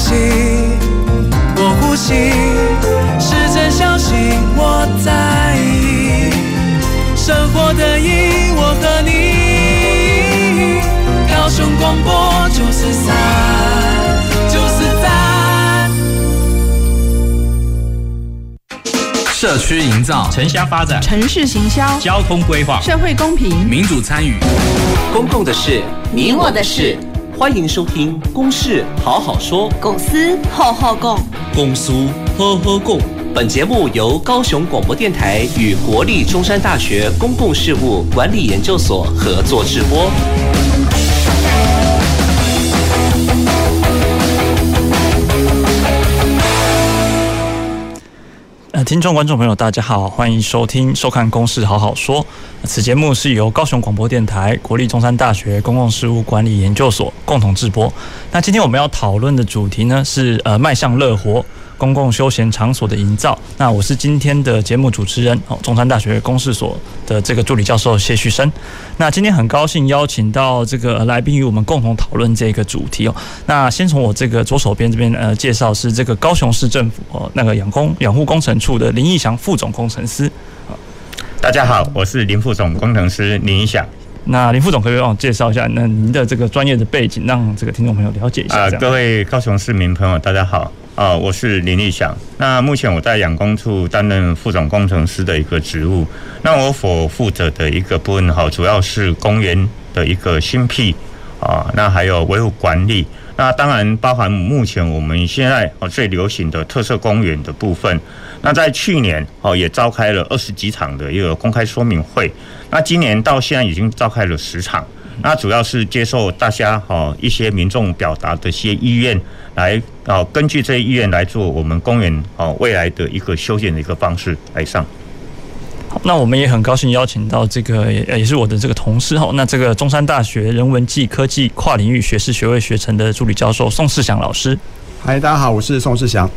气，我呼吸，是真相信我在意。生活的意义，我和你。高雄广播九四三，九四三。社区营造、城乡发展、城市行销、交通规划、社会公平、民主参与、公共的事、你我的事。欢迎收听《公事好好说》，公司好好讲，公司呵呵共。本节目由高雄广播电台与国立中山大学公共事务管理研究所合作直播。听众观众朋友，大家好，欢迎收听收看《公事好好说》。此节目是由高雄广播电台、国立中山大学公共事务管理研究所共同制播。那今天我们要讨论的主题呢，是呃，迈向乐活。公共休闲场所的营造，那我是今天的节目主持人哦，中山大学公事所的这个助理教授谢旭生。那今天很高兴邀请到这个来宾与我们共同讨论这个主题哦。那先从我这个左手边这边呃介绍是这个高雄市政府哦那个养工养护工程处的林义祥副总工程师。大家好，我是林副总工程师林义祥。那林副总可以帮我介绍一下那您的这个专业的背景，让这个听众朋友了解一下。啊，各位高雄市民朋友，大家好。啊，我是林立祥。那目前我在养工处担任副总工程师的一个职务。那我所负责的一个部分哈，主要是公园的一个新辟啊，那还有维护管理。那当然包含目前我们现在哦最流行的特色公园的部分。那在去年哦也召开了二十几场的一个公开说明会。那今年到现在已经召开了十场。那主要是接受大家哈一些民众表达的一些意愿。来啊，根据这些意愿来做我们公园啊未来的一个修建的一个方式来上。好，那我们也很高兴邀请到这个也也是我的这个同事哈，那这个中山大学人文暨科技跨领域学士学位学程的助理教授宋世祥老师。嗨，大家好，我是宋世祥。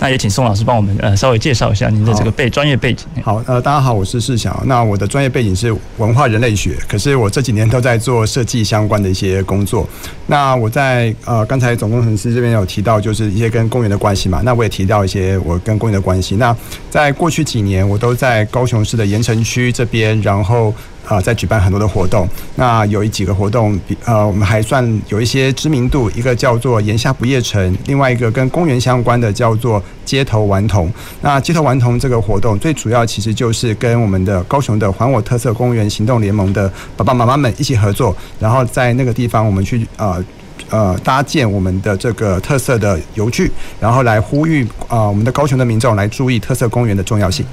那也请宋老师帮我们呃稍微介绍一下您的这个背专业背景。好，呃，大家好，我是世祥。那我的专业背景是文化人类学，可是我这几年都在做设计相关的一些工作。那我在呃刚才总工程师这边有提到，就是一些跟公园的关系嘛。那我也提到一些我跟公园的关系。那在过去几年，我都在高雄市的盐城区这边，然后。啊，在举办很多的活动，那有几个活动，呃，我们还算有一些知名度。一个叫做“炎夏不夜城”，另外一个跟公园相关的叫做“街头顽童”。那“街头顽童”这个活动，最主要其实就是跟我们的高雄的还我特色公园行动联盟的爸爸妈妈们一起合作，然后在那个地方，我们去呃呃搭建我们的这个特色的游具，然后来呼吁啊我们的高雄的民众来注意特色公园的重要性。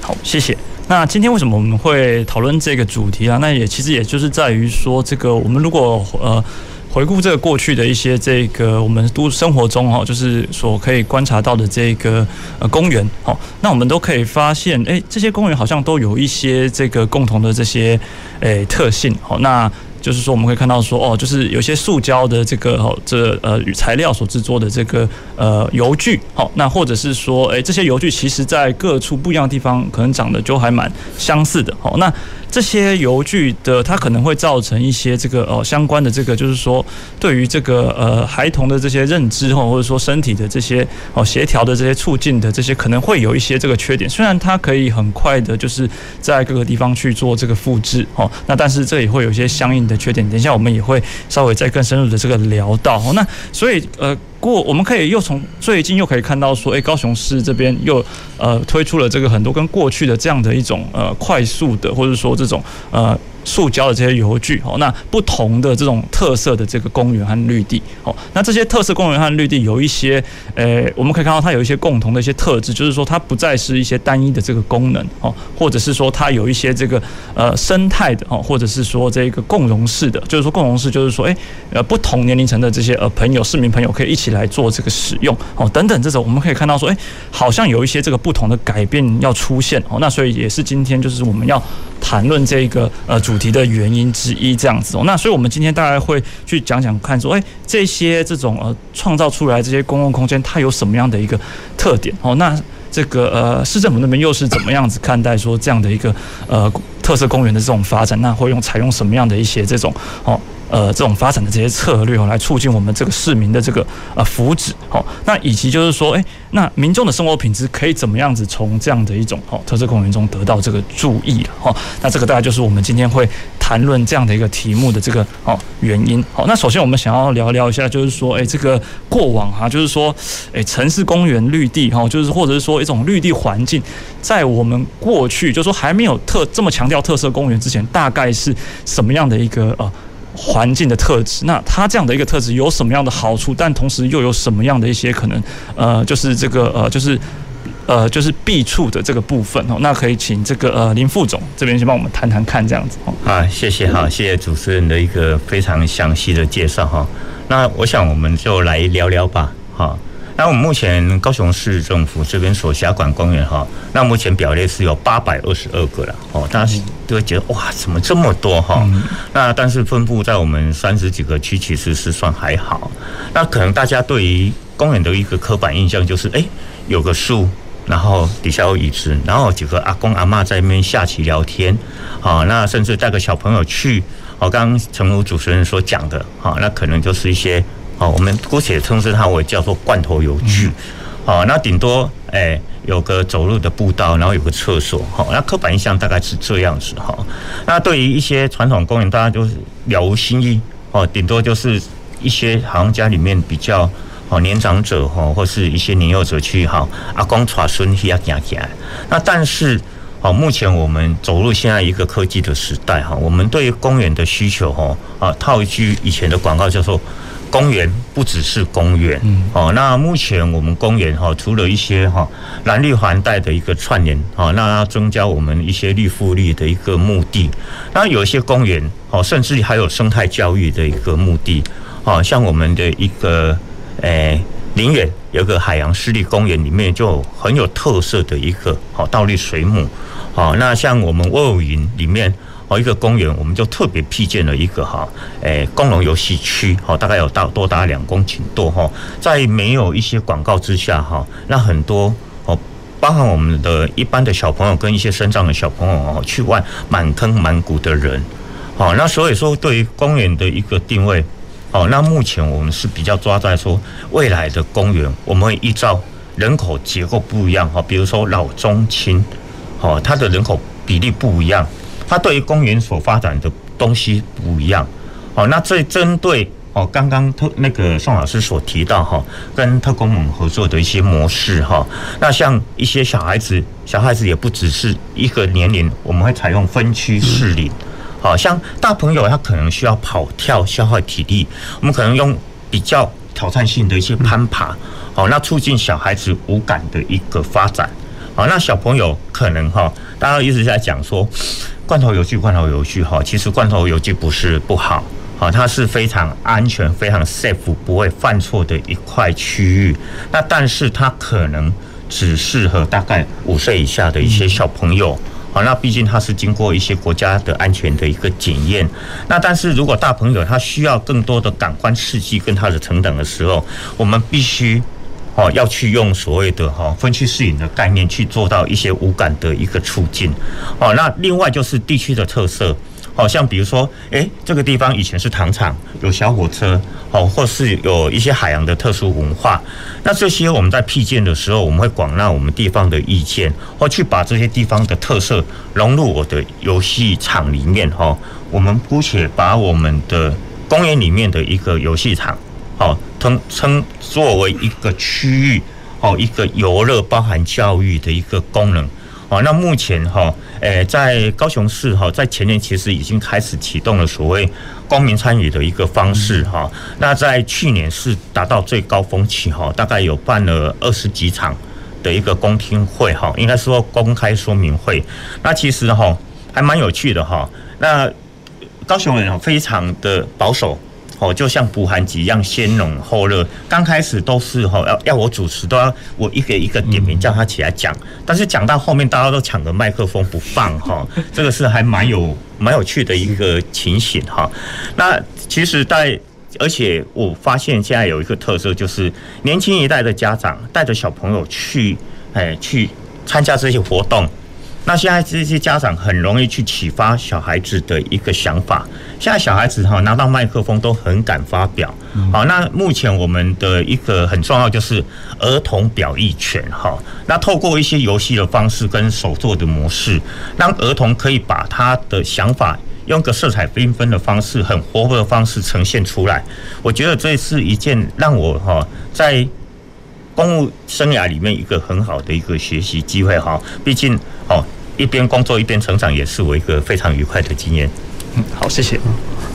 好，谢谢。那今天为什么我们会讨论这个主题啊？那也其实也就是在于说，这个我们如果呃回顾这个过去的一些这个我们都生活中哈，就是所可以观察到的这个呃公园，好，那我们都可以发现，哎，这些公园好像都有一些这个共同的这些诶特性，好，那。就是说，我们可以看到说，哦，就是有些塑胶的这个哦，这呃材料所制作的这个呃油具，好，那或者是说，哎，这些油具其实在各处不一样的地方，可能长得就还蛮相似的，好，那。这些油具的，它可能会造成一些这个呃相关的这个，就是说对于这个呃孩童的这些认知或者说身体的这些哦协调的这些促进的这些，可能会有一些这个缺点。虽然它可以很快的，就是在各个地方去做这个复制哦，那但是这也会有一些相应的缺点。等一下我们也会稍微再更深入的这个聊到哦。那所以呃。过我们可以又从最近又可以看到说，诶，高雄市这边又呃推出了这个很多跟过去的这样的一种呃快速的，或者说这种呃。塑胶的这些游具，哦，那不同的这种特色的这个公园和绿地，哦，那这些特色公园和绿地有一些，呃，我们可以看到它有一些共同的一些特质，就是说它不再是一些单一的这个功能，哦，或者是说它有一些这个呃生态的，哦，或者是说这个共融式的，就是说共融式，就是说，诶，呃，不同年龄层的这些呃朋友、市民朋友可以一起来做这个使用，哦，等等这种，我们可以看到说，诶，好像有一些这个不同的改变要出现，哦，那所以也是今天就是我们要谈论这个呃。主题的原因之一这样子哦，那所以我们今天大概会去讲讲看，说，诶，这些这种呃创造出来这些公共空间，它有什么样的一个特点哦？那这个呃市政府那边又是怎么样子看待说这样的一个呃特色公园的这种发展？那会用采用什么样的一些这种哦呃这种发展的这些策略哦，来促进我们这个市民的这个呃福祉哦。那以及就是说，哎，那民众的生活品质可以怎么样子从这样的一种哦特色公园中得到这个注意了哈？那这个大概就是我们今天会谈论这样的一个题目的这个哦原因。好，那首先我们想要聊聊一下，就是说，哎，这个过往哈，就是说，哎，城市公园绿地哈，就是或者是说一种绿地环境，在我们过去就是说还没有特这么强调特色公园之前，大概是什么样的一个呃环境的特质？那它这样的一个特质有什么样的好处？但同时又有什么样的一些可能呃，就是这个呃，就是。呃，就是弊处的这个部分哦，那可以请这个呃林副总这边先帮我们谈谈看这样子哦。啊，谢谢哈，谢谢主持人的一个非常详细的介绍哈。那我想我们就来聊聊吧哈。那我们目前高雄市政府这边所辖管公园哈，那目前表列是有八百二十二个了哦，大家都会觉得哇，怎么这么多哈？那但是分布在我们三十几个区，其实是算还好。那可能大家对于公园的一个刻板印象就是，哎，有个树。然后底下有椅子，然后几个阿公阿嬷在那边下棋聊天，好，那甚至带个小朋友去，好，刚刚诚如主持人所讲的，好，那可能就是一些，好，我们姑且称之它为叫做罐头游具，好，那顶多哎有个走路的步道，然后有个厕所，好，那刻板印象大概是这样子，哈，那对于一些传统公园，大家就是了无新意，哦，顶多就是一些好像家里面比较。哦，年长者哈，或是一些年幼者去哈，阿公带孙去啊行行。那但是哦，目前我们走入现在一个科技的时代哈，我们对公园的需求哈啊，套一句以前的广告叫做“公园不只是公园”。哦，那目前我们公园哈，除了一些哈蓝绿环带的一个串联哦，那要增加我们一些绿覆率的一个目的。那有一些公园哦，甚至还有生态教育的一个目的。哦，像我们的一个。诶，林园有个海洋湿地公园，里面就很有特色的一个好倒立水母。好，那像我们卧云里面哦一个公园，我们就特别辟建了一个哈诶工农游戏区，好大概有到多达两公顷多哈，在没有一些广告之下哈，那很多哦，包含我们的一般的小朋友跟一些身障的小朋友哦，去玩满坑满谷的人，好，那所以说对于公园的一个定位。哦，那目前我们是比较抓在说未来的公园，我们会依照人口结构不一样哈，比如说老中青，哦，它的人口比例不一样，它对于公园所发展的东西不一样。哦，那这针对哦刚刚特那个宋老师所提到哈，跟特工们合作的一些模式哈，那像一些小孩子，小孩子也不只是一个年龄，我们会采用分区适龄。好像大朋友他可能需要跑跳消耗体力，我们可能用比较挑战性的一些攀爬，好，那促进小孩子五感的一个发展。好，那小朋友可能哈，大家一直在讲说罐头游具，罐头游具哈，其实罐头游具不是不好，好，它是非常安全、非常 safe，不会犯错的一块区域。那但是它可能只适合大概五岁以下的一些小朋友。好，那毕竟它是经过一些国家的安全的一个检验。那但是如果大朋友他需要更多的感官刺激跟他的成长的时候，我们必须哦要去用所谓的哈分区适应的概念去做到一些无感的一个促进。哦，那另外就是地区的特色。好像比如说，诶，这个地方以前是糖厂，有小火车，哦，或是有一些海洋的特殊文化。那这些我们在辟建的时候，我们会广纳我们地方的意见，或去把这些地方的特色融入我的游戏场里面。哈，我们姑且把我们的公园里面的一个游戏场，哦，称称作为一个区域，哦，一个游乐包含教育的一个功能。哦，那目前哈，诶，在高雄市哈，在前年其实已经开始启动了所谓公民参与的一个方式哈。那在去年是达到最高峰期哈，大概有办了二十几场的一个公听会哈，应该说公开说明会。那其实哈还蛮有趣的哈。那高雄人非常的保守。哦，就像补寒集一样，先冷后热。刚开始都是哈，要要我主持，都要我一个一个点名叫他起来讲。但是讲到后面，大家都抢着麦克风不放哈，这个是还蛮有蛮有趣的一个情形哈。那其实在，而且我发现现在有一个特色，就是年轻一代的家长带着小朋友去，哎，去参加这些活动。那现在这些家长很容易去启发小孩子的一个想法。现在小孩子哈拿到麦克风都很敢发表。好，那目前我们的一个很重要就是儿童表意权哈。那透过一些游戏的方式跟手作的模式，让儿童可以把他的想法用个色彩缤纷的方式、很活泼的方式呈现出来。我觉得这是一件让我哈在。公务生涯里面一个很好的一个学习机会哈，毕竟哦一边工作一边成长也是我一个非常愉快的经验。嗯，好，谢谢。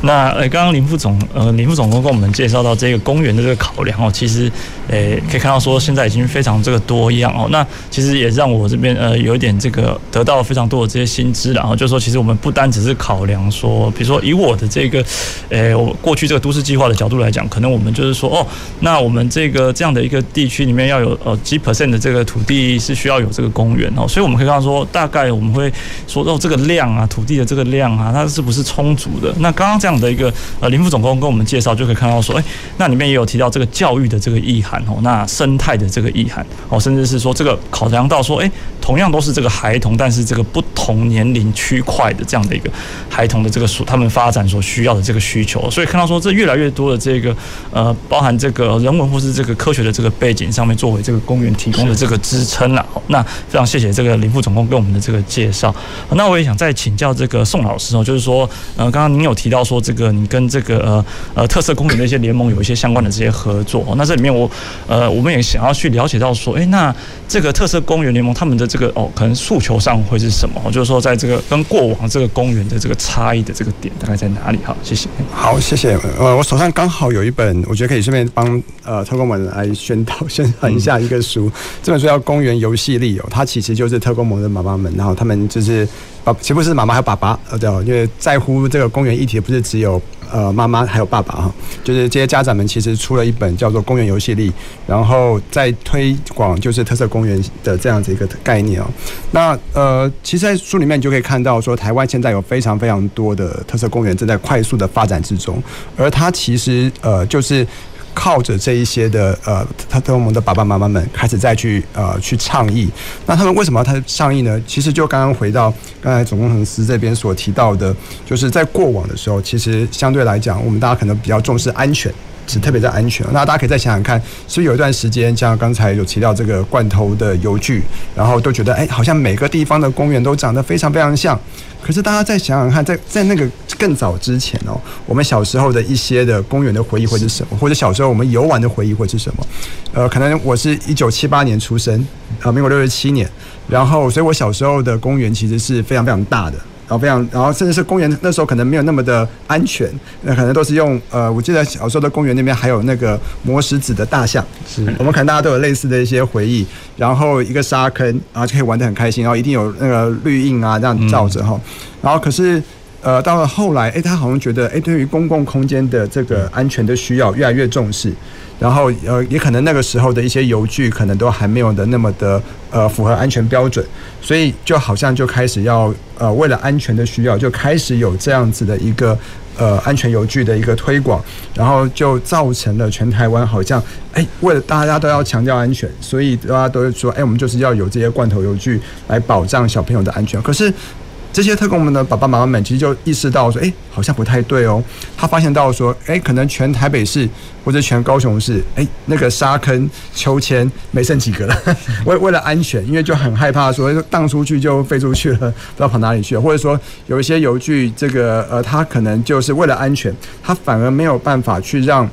那呃，刚刚林副总呃，林副总跟跟我们介绍到这个公园的这个考量哦，其实诶可以看到说现在已经非常这个多样哦。那其实也让我这边呃有一点这个得到了非常多的这些新知，然后就说其实我们不单只是考量说，比如说以我的这个诶我过去这个都市计划的角度来讲，可能我们就是说哦，那我们这个这样的一个地区里面要有呃几 percent 的这个土地是需要有这个公园哦，所以我们可以看到说，大概我们会说哦这个量啊，土地的这个量啊，它是不是充足的？那刚刚这样的一个。呃，林副总工跟我们介绍，就可以看到说，哎，那里面也有提到这个教育的这个意涵哦，那生态的这个意涵哦，甚至是说这个考量到说，哎，同样都是这个孩童，但是这个不同年龄区块的这样的一个孩童的这个所他们发展所需要的这个需求，所以看到说这越来越多的这个呃，包含这个人文或是这个科学的这个背景上面，作为这个公园提供的这个支撑了。那非常谢谢这个林副总工跟我们的这个介绍。那我也想再请教这个宋老师哦，就是说，呃，刚刚您有提到说这个你。跟这个呃呃特色公园的一些联盟有一些相关的这些合作，那这里面我呃我们也想要去了解到说，诶，那这个特色公园联盟他们的这个哦，可能诉求上会是什么？就是说，在这个跟过往这个公园的这个差异的这个点大概在哪里？好，谢谢。好，谢谢。呃，我手上刚好有一本，我觉得可以顺便帮呃特工们来宣导宣传一下一个书，嗯、这本书叫《公园游戏力》哦，它其实就是特工盟的妈妈们，然后他们就是。啊，其不是妈妈，还有爸爸，呃，对，因为在乎这个公园议题，不是只有呃妈妈，还有爸爸哈，就是这些家长们其实出了一本叫做《公园游戏力》，然后在推广就是特色公园的这样子一个概念哦。那呃，其实，在书里面你就可以看到说，台湾现在有非常非常多的特色公园正在快速的发展之中，而它其实呃就是。靠着这一些的呃，他跟我们的爸爸妈妈们开始再去呃去倡议。那他们为什么要他倡议呢？其实就刚刚回到刚才总工程师这边所提到的，就是在过往的时候，其实相对来讲，我们大家可能比较重视安全。是特别在安全，那大家可以再想想看，是不是有一段时间，像刚才有提到这个罐头的游具，然后都觉得哎，好像每个地方的公园都长得非常非常像。可是大家再想想看，在在那个更早之前哦，我们小时候的一些的公园的回忆会是什么？或者小时候我们游玩的回忆会是什么？呃，可能我是一九七八年出生，呃，民国六十七年，然后所以我小时候的公园其实是非常非常大的。然后非常，然后甚至是公园那时候可能没有那么的安全，那可能都是用呃，我记得小时候的公园那边还有那个磨石子的大象，是我们可能大家都有类似的一些回忆。然后一个沙坑，然后就可以玩得很开心，然后一定有那个绿荫啊这样照着哈。然后可是呃到了后来，哎，他好像觉得哎，对于公共空间的这个安全的需要越来越重视。然后呃，也可能那个时候的一些油具可能都还没有的那么的呃符合安全标准，所以就好像就开始要呃为了安全的需要，就开始有这样子的一个呃安全油具的一个推广，然后就造成了全台湾好像哎为了大家都要强调安全，所以大家都会说哎我们就是要有这些罐头油具来保障小朋友的安全，可是。这些特工们的爸爸妈妈们其实就意识到说，哎，好像不太对哦。他发现到说，哎，可能全台北市或者全高雄市，哎，那个沙坑、秋千没剩几个了。为为了安全，因为就很害怕说荡出去就飞出去了，不知道跑哪里去了。或者说有一些游具，这个呃，他可能就是为了安全，他反而没有办法去让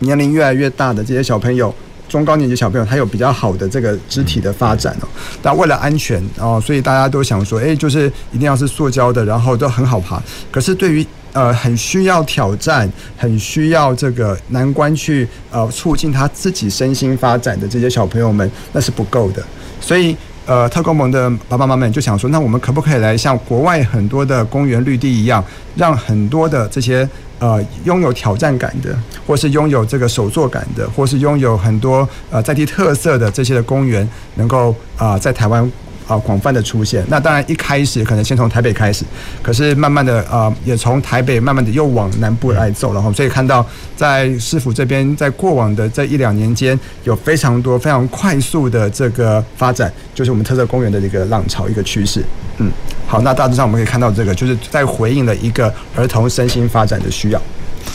年龄越来越大的这些小朋友。中高年级小朋友他有比较好的这个肢体的发展哦，但为了安全哦，所以大家都想说，诶，就是一定要是塑胶的，然后都很好爬。可是对于呃很需要挑战、很需要这个难关去呃促进他自己身心发展的这些小朋友们，那是不够的。所以呃，特工盟的爸爸妈妈们就想说，那我们可不可以来像国外很多的公园绿地一样，让很多的这些。呃，拥有挑战感的，或是拥有这个手作感的，或是拥有很多呃在地特色的这些的公园，能够啊、在台湾啊、广泛的出现。那当然一开始可能先从台北开始，可是慢慢的啊也从台北慢慢的又往南部来走，然后所以看到在市府这边，在过往的这一两年间，有非常多非常快速的这个发展，就是我们特色公园的一个浪潮一个趋势。嗯，好，那大致上我们可以看到这个，就是在回应了一个儿童身心发展的需要。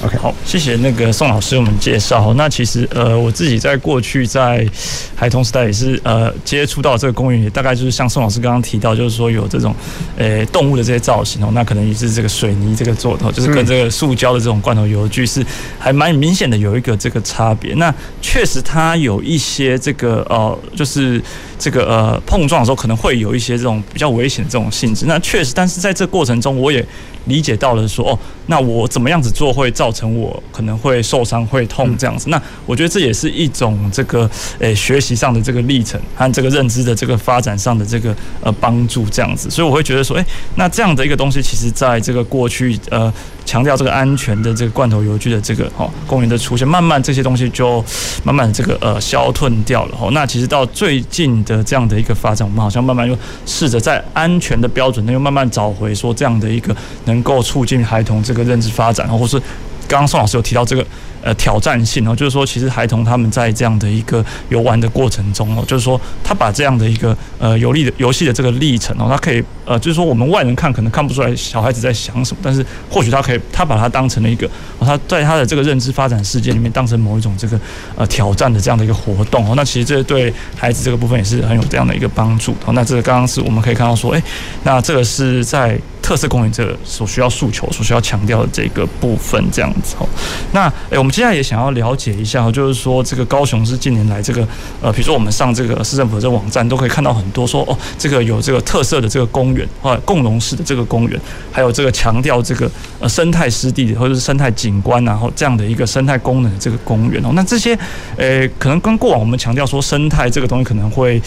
OK，好，谢谢那个宋老师为我们介绍。那其实呃，我自己在过去在孩童时代也是呃接触到这个公园，也大概就是像宋老师刚刚提到，就是说有这种呃动物的这些造型哦，那可能也是这个水泥这个做头，就是跟这个塑胶的这种罐头游具是还蛮明显的有一个这个差别。那确实它有一些这个呃，就是这个呃碰撞的时候可能会有一些这种比较危险的这种性质。那确实，但是在这过程中我也理解到了说哦，那我怎么样子做会造成我可能会受伤、会痛这样子。那我觉得这也是一种这个诶学习上的这个历程和这个认知的这个发展上的这个呃帮助这样子。所以我会觉得说，诶，那这样的一个东西，其实在这个过去呃强调这个安全的这个罐头油具的这个哦公园的出现，慢慢这些东西就慢慢这个呃消退掉了。哦，那其实到最近的这样的一个发展，我们好像慢慢又试着在安全的标准呢，又慢慢找回说这样的一个能能够促进孩童这个认知发展，或是。刚刚宋老师有提到这个呃挑战性哦，就是说其实孩童他们在这样的一个游玩的过程中哦，就是说他把这样的一个呃游历的游戏的这个历程哦，他可以呃就是说我们外人看可能看不出来小孩子在想什么，但是或许他可以他把它当成了一个他在他的这个认知发展世界里面当成某一种这个呃挑战的这样的一个活动哦，那其实这对孩子这个部分也是很有这样的一个帮助哦。那这个刚刚是我们可以看到说，诶，那这个是在。特色公园这个所需要诉求、所需要强调的这个部分，这样子哦。那诶，我们接下来也想要了解一下，就是说这个高雄市近年来这个呃，比如说我们上这个市政府的这网站，都可以看到很多说哦，这个有这个特色的这个公园或共融式的这个公园，还有这个强调这个呃生态湿地或者是生态景观，然后这样的一个生态功能的这个公园哦。那这些诶，可能跟过往我们强调说生态这个东西可能会。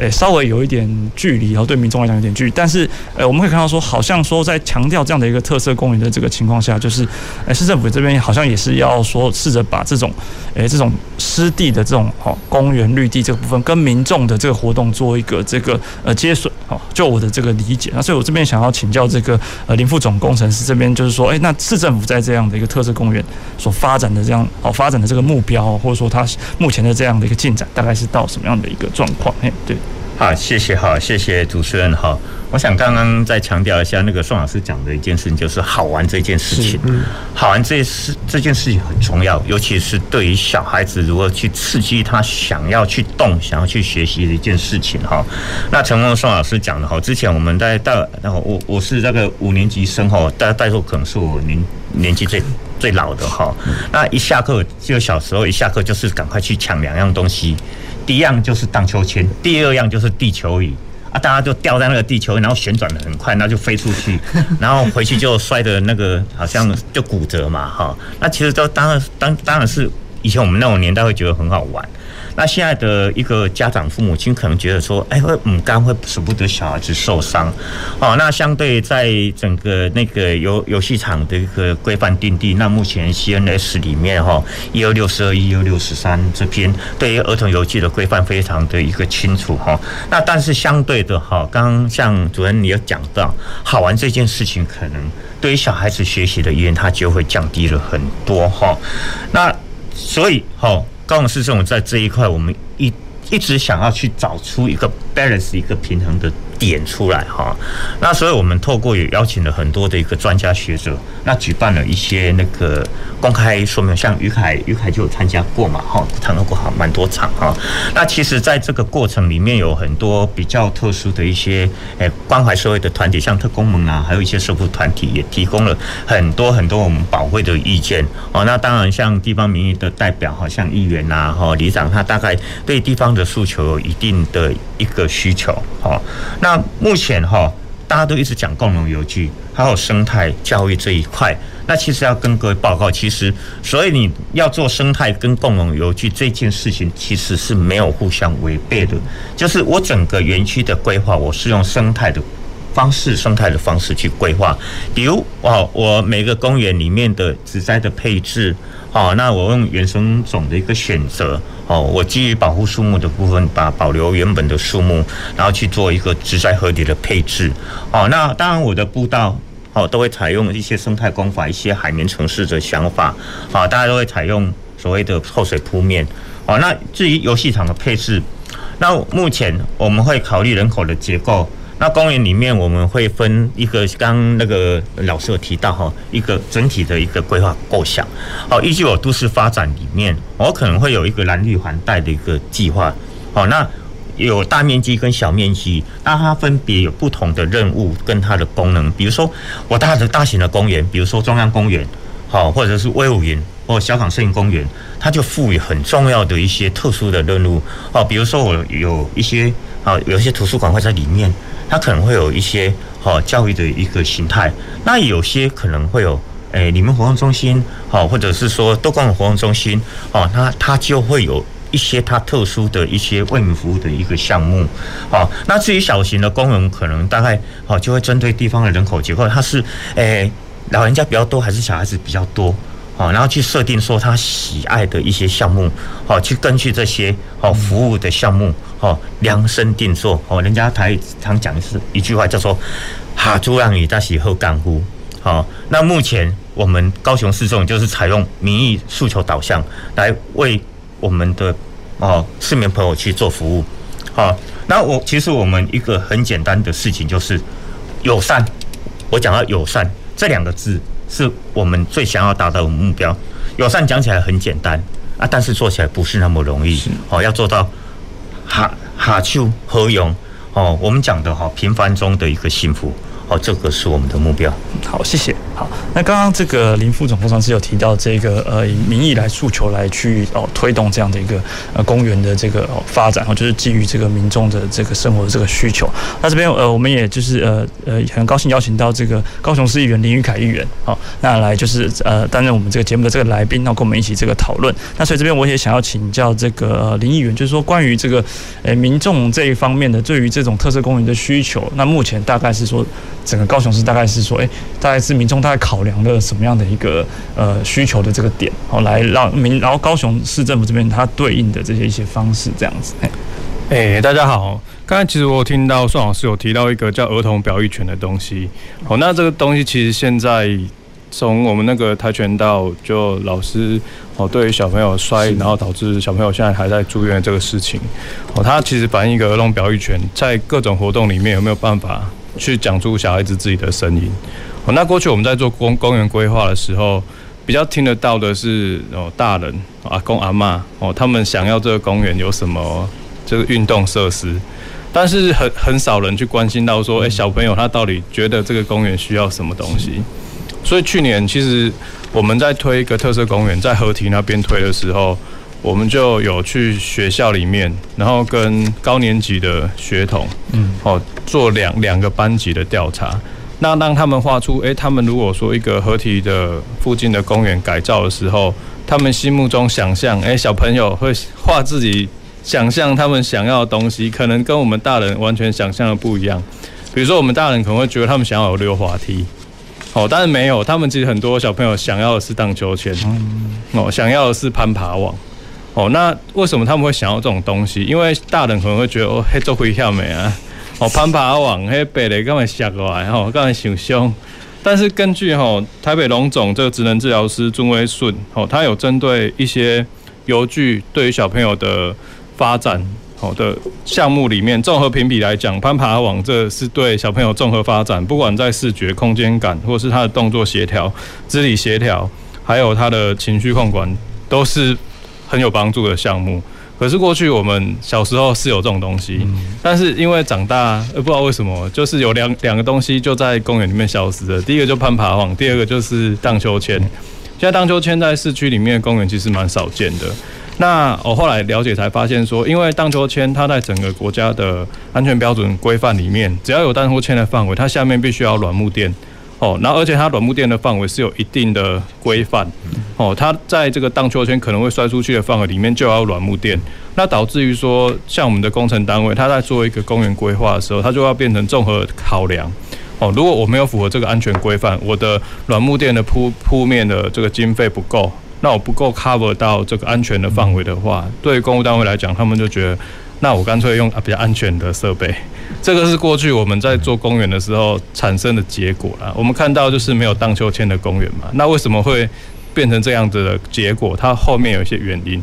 诶，稍微有一点距离，然后对民众来讲有点距离，但是，呃，我们可以看到说，好像说在强调这样的一个特色公园的这个情况下，就是，诶，市政府这边好像也是要说试着把这种，诶，这种湿地的这种好公园绿地这个部分，跟民众的这个活动做一个这个呃接水，好，就我的这个理解，那所以我这边想要请教这个呃林副总工程师这边，就是说，诶，那市政府在这样的一个特色公园所发展的这样哦发展的这个目标，或者说它目前的这样的一个进展，大概是到什么样的一个状况？哎，对。好，谢谢，好，谢谢主持人，好。我想刚刚再强调一下，那个宋老师讲的一件事情，就是好玩这件事情。嗯，好玩这事这件事情很重要，尤其是对于小孩子如何去刺激他想要去动、想要去学习的一件事情。哈，那承蒙宋老师讲的哈，之前我们在带，然后我我是那个五年级生哈，带带过可能是我年年纪最最老的哈。那一下课就小时候一下课就是赶快去抢两样东西。第一样就是荡秋千，第二样就是地球仪啊！大家就吊在那个地球，然后旋转的很快，然后就飞出去，然后回去就摔的那个好像就骨折嘛，哈！那其实都当然当当然是以前我们那种年代会觉得很好玩。那现在的一个家长父母亲可能觉得说，哎，会嗯，干会舍不得小孩子受伤，哦，那相对在整个那个游游戏场的一个规范定地，那目前 CNS 里面哈，一二六十二、一二六十三这篇对于儿童游戏的规范非常的一个清楚哈。那但是相对的哈，刚刚像主任你有讲到，好玩这件事情，可能对于小孩子学习的意愿，它就会降低了很多哈。那所以好。高雄市政府在这一块，我们一一直想要去找出一个 balance，一个平衡的。点出来哈，那所以我们透过也邀请了很多的一个专家学者，那举办了一些那个公开说明，像于凯于凯就有参加过嘛哈，谈过好蛮多场哈。那其实在这个过程里面有很多比较特殊的一些诶关怀社会的团体，像特工盟啊，还有一些社福团体也提供了很多很多我们宝贵的意见哦。那当然像地方民意的代表，好像议员呐哈里长，他大概对地方的诉求有一定的一个需求哈。那目前哈，大家都一直讲共融有机，还有生态教育这一块。那其实要跟各位报告，其实所以你要做生态跟共融有机这件事情，其实是没有互相违背的。就是我整个园区的规划，我是用生态的方式、生态的方式去规划。比如哦，我每个公园里面的植栽的配置，哦，那我用原生种的一个选择，哦，我基于保护树木的部分，把保留原本的树木，然后去做一个植栽合理的配置。哦，那当然我的步道。哦，都会采用一些生态工法，一些海绵城市的想法，啊，大家都会采用所谓的透水铺面，哦，那至于游戏场的配置，那目前我们会考虑人口的结构，那公园里面我们会分一个，刚那个老师有提到哈，一个整体的一个规划构想，哦，依据我都市发展里面，我可能会有一个蓝绿环带的一个计划，哦，那。有大面积跟小面积，那它分别有不同的任务跟它的功能。比如说，我大的大型的公园，比如说中央公园，好，或者是威武园或小港森林公园，它就赋予很重要的一些特殊的任务。哦，比如说我有一些啊，有一些图书馆会在里面，它可能会有一些好教育的一个形态。那有些可能会有，诶，你们活动中心，好，或者是说多功能活动中心，哦，那它就会有。一些它特殊的一些为民服务的一个项目，好，那至于小型的公园，可能大概好就会针对地方的人口结构，它是诶老人家比较多还是小孩子比较多，哦，然后去设定说他喜爱的一些项目，好，去根据这些好服务的项目，好量身定做，好，人家台常讲的是一句话叫做“哈猪让你大喜后干乎”，好，那目前我们高雄市政就是采用民意诉求导向来为。我们的哦市民朋友去做服务，好，那我其实我们一个很简单的事情就是友善。我讲到友善这两个字，是我们最想要达到的目标。友善讲起来很简单啊，但是做起来不是那么容易。哦，要做到哈哈秋和融哦，我们讲的哈平凡中的一个幸福。好，这个是我们的目标。好，谢谢。好，那刚刚这个林副总工程师有提到这个呃，以民意来诉求来去哦推动这样的一个呃公园的这个哦发展，哦，就是基于这个民众的这个生活的这个需求。那这边呃，我们也就是呃呃很高兴邀请到这个高雄市议员林宇凯议员，好，那来就是呃担任我们这个节目的这个来宾，那跟我们一起这个讨论。那所以这边我也想要请教这个、呃、林议员，就是说关于这个呃民众这一方面的对于这种特色公园的需求，那目前大概是说。整个高雄市大概是说，哎，大概是民众大概考量了什么样的一个呃需求的这个点，哦，来让民，然后高雄市政府这边它对应的这些一些方式这样子。哎，大家好，刚才其实我有听到宋老师有提到一个叫儿童表育权的东西，哦，那这个东西其实现在从我们那个跆拳道就老师哦，对于小朋友摔，然后导致小朋友现在还在住院这个事情，哦，他其实反映一个儿童表育权，在各种活动里面有没有办法？去讲出小孩子自己的声音。哦，那过去我们在做公公园规划的时候，比较听得到的是哦，大人阿公阿嬷哦，他们想要这个公园有什么这个运动设施，但是很很少人去关心到说，诶，小朋友他到底觉得这个公园需要什么东西。所以去年其实我们在推一个特色公园，在河堤那边推的时候。我们就有去学校里面，然后跟高年级的学童，嗯，哦，做两两个班级的调查。那让他们画出，诶，他们如果说一个合体的附近的公园改造的时候，他们心目中想象，诶，小朋友会画自己想象他们想要的东西，可能跟我们大人完全想象的不一样。比如说，我们大人可能会觉得他们想要有溜滑梯，哦，但是没有，他们其实很多小朋友想要的是荡秋千，哦，想要的是攀爬网。哦，那为什么他们会想要这种东西？因为大人可能会觉得哦，嘿，做会跳没啊？哦，攀爬网，嘿，白雷干嘛下过来？哦，干嘛想凶？但是根据哈台北龙总这个职能治疗师尊威顺，哦，他有针对一些游具对于小朋友的发展，好的项目里面，综合评比来讲，攀爬网这是对小朋友综合发展，不管在视觉、空间感，或是他的动作协调、肢体协调，还有他的情绪控管，都是。很有帮助的项目，可是过去我们小时候是有这种东西，但是因为长大，呃，不知道为什么，就是有两两个东西就在公园里面消失了。第一个就攀爬网，第二个就是荡秋千。现在荡秋千在市区里面的公园其实蛮少见的。那我后来了解才发现说，因为荡秋千它在整个国家的安全标准规范里面，只要有荡秋千的范围，它下面必须要软木垫。哦，然后而且它软木垫的范围是有一定的规范。哦，它在这个荡秋千可能会摔出去的范围里面就要软木垫，那导致于说，像我们的工程单位，他在做一个公园规划的时候，它就要变成综合考量。哦，如果我没有符合这个安全规范，我的软木垫的铺铺面的这个经费不够，那我不够 cover 到这个安全的范围的话，对于公务单位来讲，他们就觉得，那我干脆用比较安全的设备。这个是过去我们在做公园的时候产生的结果啦。我们看到就是没有荡秋千的公园嘛，那为什么会？变成这样子的结果，它后面有一些原因。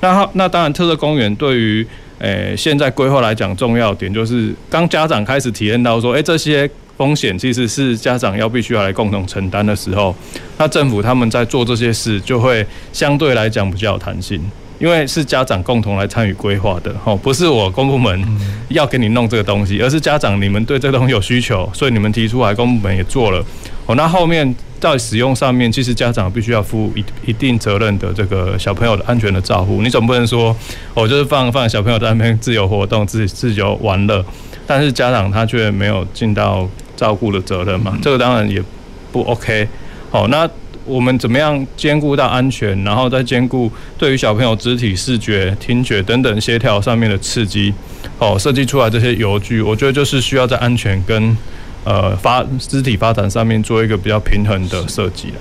那好那当然，特色公园对于诶现在规划来讲，重要点就是当家长开始体验到说，诶这些风险其实是家长要必须要来共同承担的时候，那政府他们在做这些事就会相对来讲比较有弹性，因为是家长共同来参与规划的，吼，不是我公部门要给你弄这个东西，而是家长你们对这个东西有需求，所以你们提出来，公部门也做了，哦，那后面。在使用上面，其实家长必须要负一一定责任的这个小朋友的安全的照顾。你总不能说，我就是放放小朋友在那边自由活动、自自由玩乐，但是家长他却没有尽到照顾的责任嘛？这个当然也不 OK。好，那我们怎么样兼顾到安全，然后再兼顾对于小朋友肢体、视觉、听觉等等协调上面的刺激？哦，设计出来这些游具，我觉得就是需要在安全跟。呃，发肢体发展上面做一个比较平衡的设计。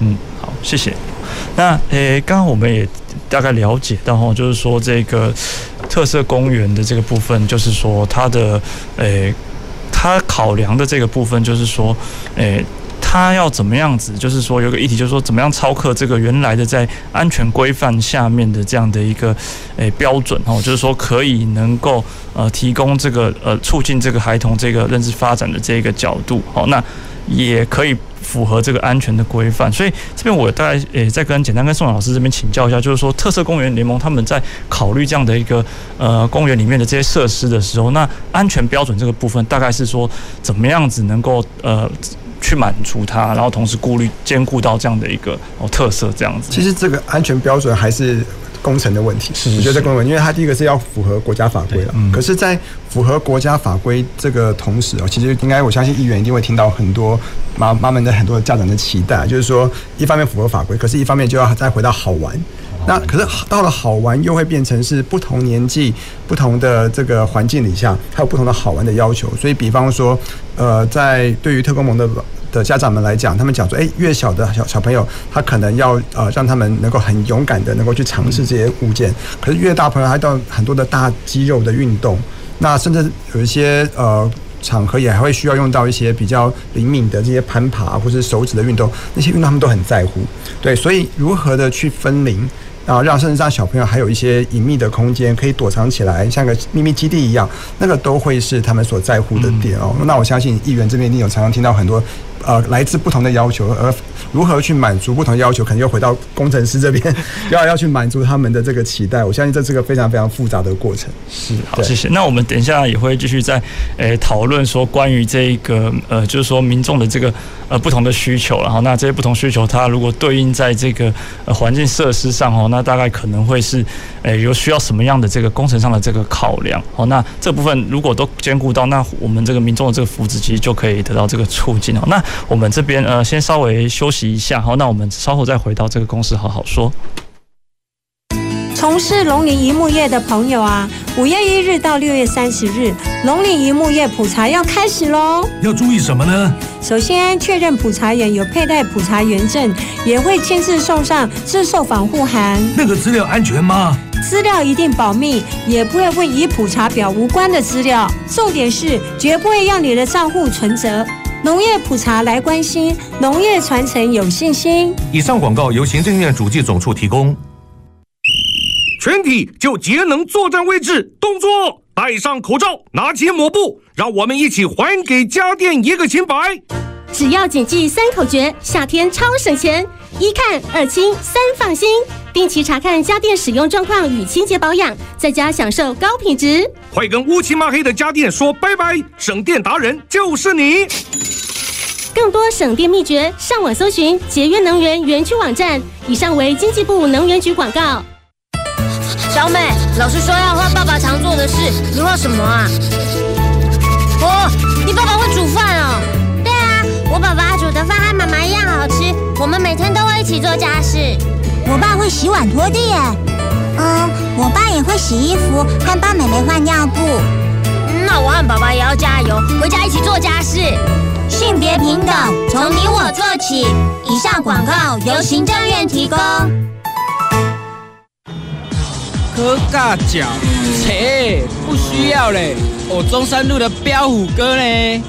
嗯，好，谢谢。那诶，刚刚我们也大概了解到哈，就是说这个特色公园的这个部分，就是说它的诶，它考量的这个部分，就是说诶。他要怎么样子？就是说有个议题，就是说怎么样超课这个原来的在安全规范下面的这样的一个诶标准哦，就是说可以能够呃提供这个呃促进这个孩童这个认知发展的这个角度哦，那也可以符合这个安全的规范。所以这边我大概诶再跟简单跟宋老师这边请教一下，就是说特色公园联盟他们在考虑这样的一个呃公园里面的这些设施的时候，那安全标准这个部分大概是说怎么样子能够呃。去满足它，然后同时顾虑兼顾到这样的一个哦特色，这样子。其实这个安全标准还是工程的问题。是，是，我觉得这工程，因为它第一个是要符合国家法规了。嗯。可是，在符合国家法规这个同时哦，其实应该我相信议员一定会听到很多妈妈们的很多家长的期待，就是说一方面符合法规，可是一方面就要再回到好玩。那可是到了好玩，又会变成是不同年纪、不同的这个环境底下，还有不同的好玩的要求。所以，比方说，呃，在对于特工盟的的家长们来讲，他们讲说，诶，越小的小小朋友，他可能要呃让他们能够很勇敢的能够去尝试这些物件。可是越大朋友，还到很多的大肌肉的运动，那甚至有一些呃场合也还会需要用到一些比较灵敏的这些攀爬或是手指的运动，那些运动他们都很在乎。对，所以如何的去分龄？然后让甚至让小朋友还有一些隐秘的空间可以躲藏起来，像个秘密基地一样，那个都会是他们所在乎的点哦。那我相信议员这边一定有常常听到很多。呃，来自不同的要求，而如何去满足不同要求，可能又回到工程师这边，要要去满足他们的这个期待。我相信这是个非常非常复杂的过程。是，好，谢谢。那我们等一下也会继续在诶讨论说关于这个呃，就是说民众的这个呃不同的需求，然后那这些不同需求，它如果对应在这个呃环境设施上哦，那大概可能会是诶有需要什么样的这个工程上的这个考量哦。那这部分如果都兼顾到，那我们这个民众的这个福祉其实就可以得到这个促进哦。那我们这边呃，先稍微休息一下，好，那我们稍后再回到这个公司好好说。从事农林渔牧业的朋友啊，五月一日到六月三十日，农林渔牧业普查要开始喽。要注意什么呢？首先确认普查员有佩戴普查员证，也会亲自送上自售防护函。那个资料安全吗？资料一定保密，也不会问与普查表无关的资料。重点是绝不会让你的账户存折。农业普查来关心，农业传承有信心。以上广告由行政院主计总处提供。全体就节能作战位置，动作，戴上口罩，拿起抹布，让我们一起还给家电一个清白。只要谨记三口诀，夏天超省钱。一看二清三放心，定期查看家电使用状况与清洁保养，在家享受高品质。快跟乌漆嘛黑的家电说拜拜，省电达人就是你。更多省电秘诀，上网搜寻节约能源园区网站。以上为经济部能源局广告。小美，老师说要画爸爸常做的事，你画什么啊？哦，你爸爸会煮饭哦。对啊我爸爸煮的饭和妈妈一样好吃，我们每天都会一起做家事。我爸会洗碗拖地耶，嗯，我爸也会洗衣服和帮妹妹换尿布。那我和爸爸也要加油，回家一起做家事。性别平等，从你我做起。以上广告由行政院提供。喝尬脚，切，不需要嘞。我，中山路的彪虎哥呢？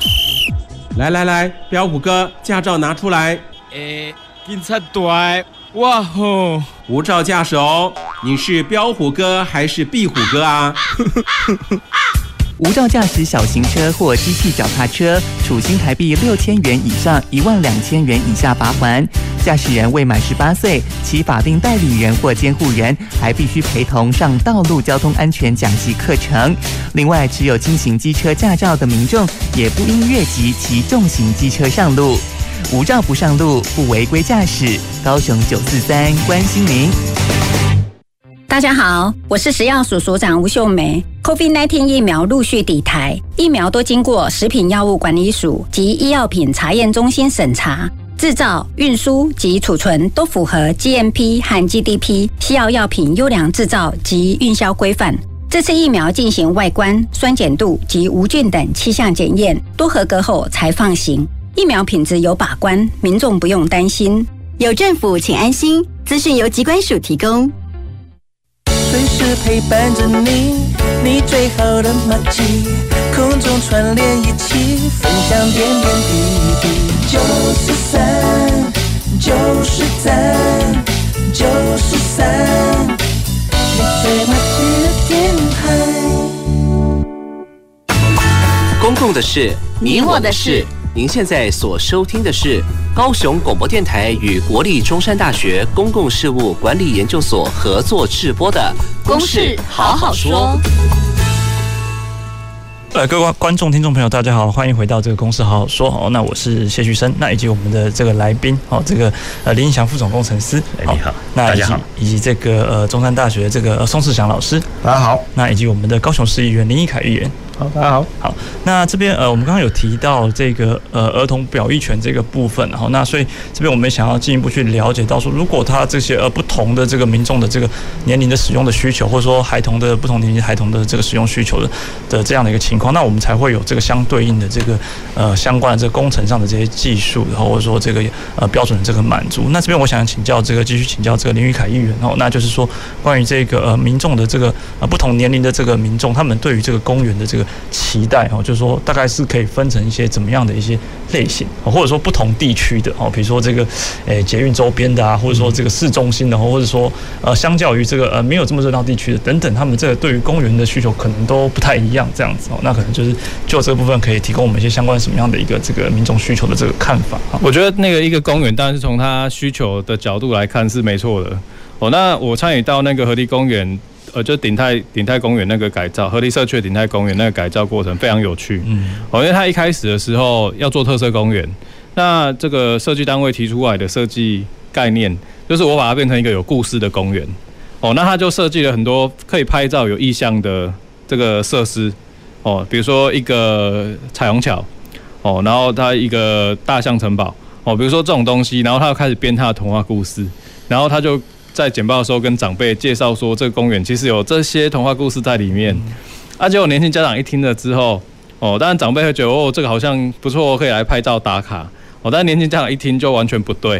来来来，彪虎哥，驾照拿出来。诶，警察队，哇吼！无照驾驶哦，你是彪虎哥还是壁虎哥啊？无照驾驶小型车或机器脚踏车，处新台币六千元以上一万两千元以下罚锾。驾驶人未满十八岁，其法定代理人或监护人还必须陪同上道路交通安全讲习课程。另外，持有轻型机车驾照的民众也不应越级骑重型机车上路。无照不上路，不违规驾驶。高雄九四三关心您。大家好，我是食药署署长吴秀梅。COVID-19 疫苗陆续抵台，疫苗都经过食品药物管理署及医药品查验中心审查，制造、运输及储存都符合 GMP 和 GDP 西药药品优良制造及运销规范。这次疫苗进行外观、酸碱度及无菌等七项检验，都合格后才放行。疫苗品质有把关，民众不用担心。有政府，请安心。资讯由疾管署提供。随时陪伴着你，你最好的默契，空中串联一起，分享点点滴滴。九十三，九十三，九十三，你最默契的电台。公共的事，你我的事。您现在所收听的是高雄广播电台与国立中山大学公共事务管理研究所合作制播的《公事好好说》。呃，各位观众、听众朋友，大家好，欢迎回到这个《公事好好说》哦。那我是谢旭升，那以及我们的这个来宾哦，这个呃林义祥副总工程师，你好，那大家好，以及这个呃中山大学这个宋世祥老师，大家好，那以及我们的高雄市议员林义凯议员。好，大家好。好，那这边呃，我们刚刚有提到这个呃儿童表意权这个部分，然后那所以这边我们想要进一步去了解到说，如果他这些呃不同的这个民众的这个年龄的使用的需求，或者说孩童的不同年龄孩童的这个使用需求的的这样的一个情况，那我们才会有这个相对应的这个呃相关的这个工程上的这些技术，然后或者说这个呃标准的这个满足。那这边我想请教这个继续请教这个林玉凯议员哦，那就是说关于这个呃民众的这个呃不同年龄的这个民众，他们对于这个公园的这个期待哦，就是说大概是可以分成一些怎么样的一些类型，或者说不同地区的哦，比如说这个诶捷运周边的啊，或者说这个市中心的，或者说呃相较于这个呃没有这么热闹地区的等等，他们这个对于公园的需求可能都不太一样，这样子哦，那可能就是就这个部分可以提供我们一些相关什么样的一个这个民众需求的这个看法啊？我觉得那个一个公园当然是从他需求的角度来看是没错的哦。那我参与到那个河堤公园。呃，就鼎泰鼎泰公园那个改造，河堤社区鼎泰公园那个改造过程非常有趣。嗯，哦，因为他一开始的时候要做特色公园，那这个设计单位提出来的设计概念，就是我把它变成一个有故事的公园。哦，那他就设计了很多可以拍照有意向的这个设施。哦，比如说一个彩虹桥，哦，然后它一个大象城堡，哦，比如说这种东西，然后他就开始编他的童话故事，然后他就。在简报的时候跟长辈介绍说，这个公园其实有这些童话故事在里面。啊，结果年轻家长一听了之后，哦，当然长辈会觉得哦，这个好像不错，可以来拍照打卡。哦，但年轻家长一听就完全不对，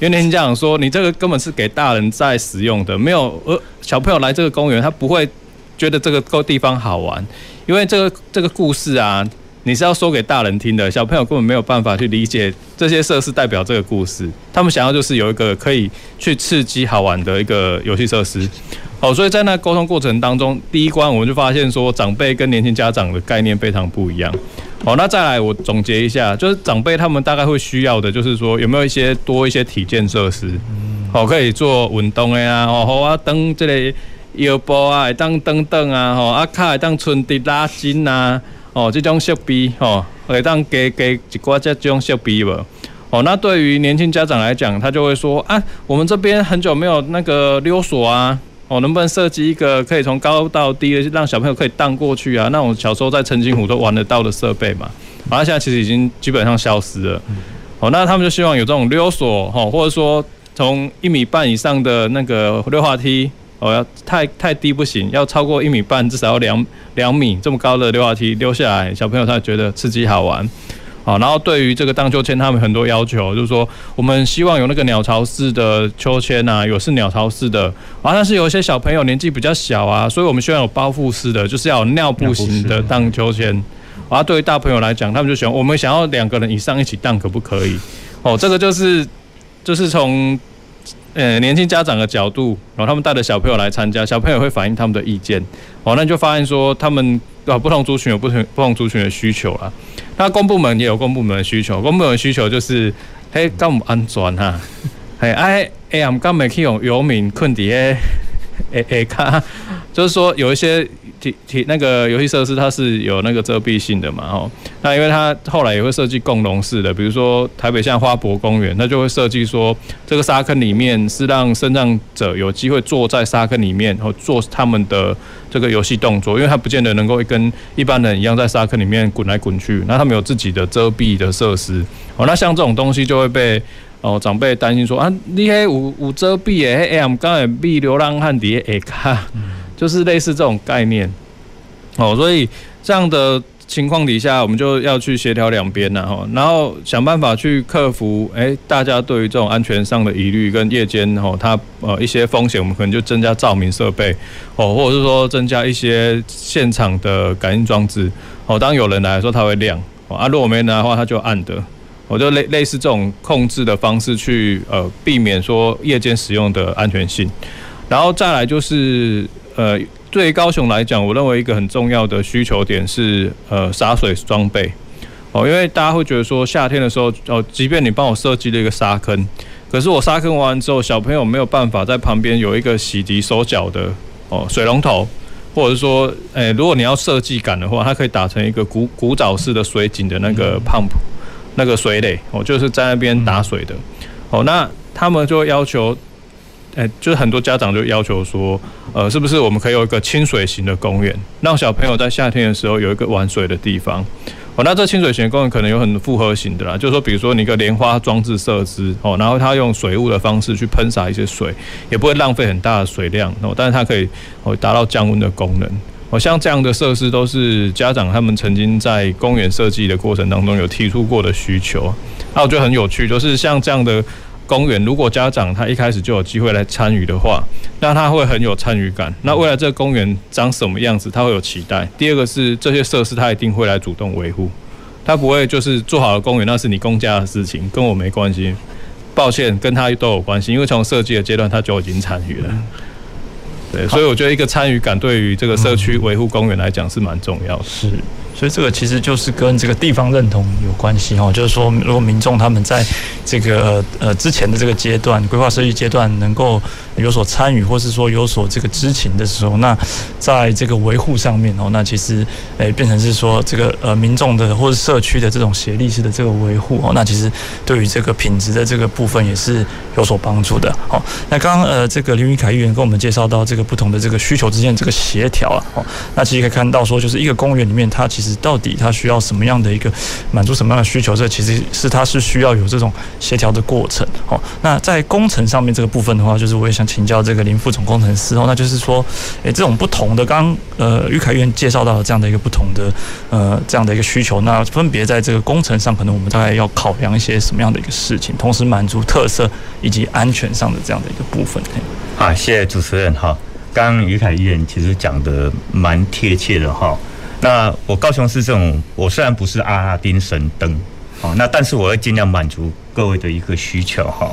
因为年轻家长说，你这个根本是给大人在使用的，没有呃小朋友来这个公园，他不会觉得这个地方好玩，因为这个这个故事啊。你是要说给大人听的，小朋友根本没有办法去理解这些设施代表这个故事。他们想要就是有一个可以去刺激好玩的一个游戏设施。好，所以在那沟通过程当中，第一关我们就发现说，长辈跟年轻家长的概念非常不一样。好，那再来我总结一下，就是长辈他们大概会需要的，就是说有没有一些多一些体健设施，好，可以做运动的啊，哦，好啊，登这个摇步啊，当蹬蹬啊，吼，啊，卡当春的拉筋啊。哦，这种设备哦，会当给给一挂这种设备无？哦，那对于年轻家长来讲，他就会说啊，我们这边很久没有那个溜索啊，哦，能不能设计一个可以从高到低，让小朋友可以荡过去啊？那我小时候在澄清湖都玩得到的设备嘛，啊，现在其实已经基本上消失了。哦，那他们就希望有这种溜索哈，或者说从一米半以上的那个溜滑梯哦，要太太低不行，要超过一米半，至少要两两米这么高的溜滑梯溜下来，小朋友才觉得刺激好玩。好，然后对于这个荡秋千，他们很多要求，就是说我们希望有那个鸟巢式的秋千啊，有是鸟巢式的，啊，但是有一些小朋友年纪比较小啊，所以我们希望有包覆式的，就是要有尿布型的荡秋千。啊，对于大朋友来讲，他们就喜欢，我们想要两个人以上一起荡，可不可以？哦，这个就是就是从呃年轻家长的角度，然后他们带着小朋友来参加，小朋友会反映他们的意见。哦，那你就发现说他们啊不同族群有不同不同族群的需求啦。那公部门也有公部门的需求，公部门的需求就是嘿，干唔安全哈？嘿，哎哎，我们干没去用游民困底诶诶诶卡，就是说有一些。体体那个游戏设施它是有那个遮蔽性的嘛，吼，那因为它后来也会设计共融式的，比如说台北像花博公园，它就会设计说这个沙坑里面是让身障者有机会坐在沙坑里面，然后做他们的这个游戏动作，因为它不见得能够跟一般人一样在沙坑里面滚来滚去，那他们有自己的遮蔽的设施，哦，那像这种东西就会被哦长辈担心说啊，你还有有遮蔽诶，哎呀，我们刚才被流浪汉底下卡。就是类似这种概念，哦，所以这样的情况底下，我们就要去协调两边呐，哈，然后想办法去克服，哎，大家对于这种安全上的疑虑跟夜间，哦，它呃一些风险，我们可能就增加照明设备，哦，或者是说增加一些现场的感应装置，哦，当有人来的时候，它会亮，哦。啊，如果没人来的话，它就暗的，我就类类似这种控制的方式去呃避免说夜间使用的安全性，然后再来就是。呃，对于高雄来讲，我认为一个很重要的需求点是呃洒水装备哦，因为大家会觉得说夏天的时候哦，即便你帮我设计了一个沙坑，可是我沙坑完之后，小朋友没有办法在旁边有一个洗涤手脚的哦水龙头，或者是说，诶，如果你要设计感的话，它可以打成一个古古早式的水井的那个 pump 那个水垒哦，就是在那边打水的哦，那他们就会要求。哎，就是很多家长就要求说，呃，是不是我们可以有一个亲水型的公园，让小朋友在夏天的时候有一个玩水的地方？哦，那这亲水型的公园可能有很复合型的啦，就是说，比如说你一个莲花装置设施，哦，然后它用水雾的方式去喷洒一些水，也不会浪费很大的水量，哦，但是它可以哦达到降温的功能。哦，像这样的设施都是家长他们曾经在公园设计的过程当中有提出过的需求。那我觉得很有趣，就是像这样的。公园如果家长他一开始就有机会来参与的话，那他会很有参与感。那未来这个公园长什么样子，他会有期待。第二个是这些设施他一定会来主动维护，他不会就是做好了公园，那是你公家的事情，跟我没关系。抱歉，跟他都有关系，因为从设计的阶段他就已经参与了。对，所以我觉得一个参与感对于这个社区维护公园来讲是蛮重要的。是。所以这个其实就是跟这个地方认同有关系哈，就是说，如果民众他们在这个呃之前的这个阶段规划设计阶段能够有所参与，或是说有所这个知情的时候，那在这个维护上面哦，那其实诶变成是说这个呃民众的或者社区的这种协力式的这个维护哦，那其实对于这个品质的这个部分也是有所帮助的。好，那刚刚呃这个林宇凯议员跟我们介绍到这个不同的这个需求之间这个协调啊，哦，那其实可以看到说，就是一个公园里面它其实。到底他需要什么样的一个满足什么样的需求？这其实是他是需要有这种协调的过程。好，那在工程上面这个部分的话，就是我也想请教这个林副总工程师哦，那就是说，诶，这种不同的，刚刚呃于凯院介绍到的这样的一个不同的呃这样的一个需求，那分别在这个工程上，可能我们大概要考量一些什么样的一个事情，同时满足特色以及安全上的这样的一个部分。好，谢谢主持人哈。刚刚于凯议员其实讲的蛮贴切的哈。那我高雄市这种，我虽然不是阿拉丁神灯，哦，那但是我会尽量满足各位的一个需求哈。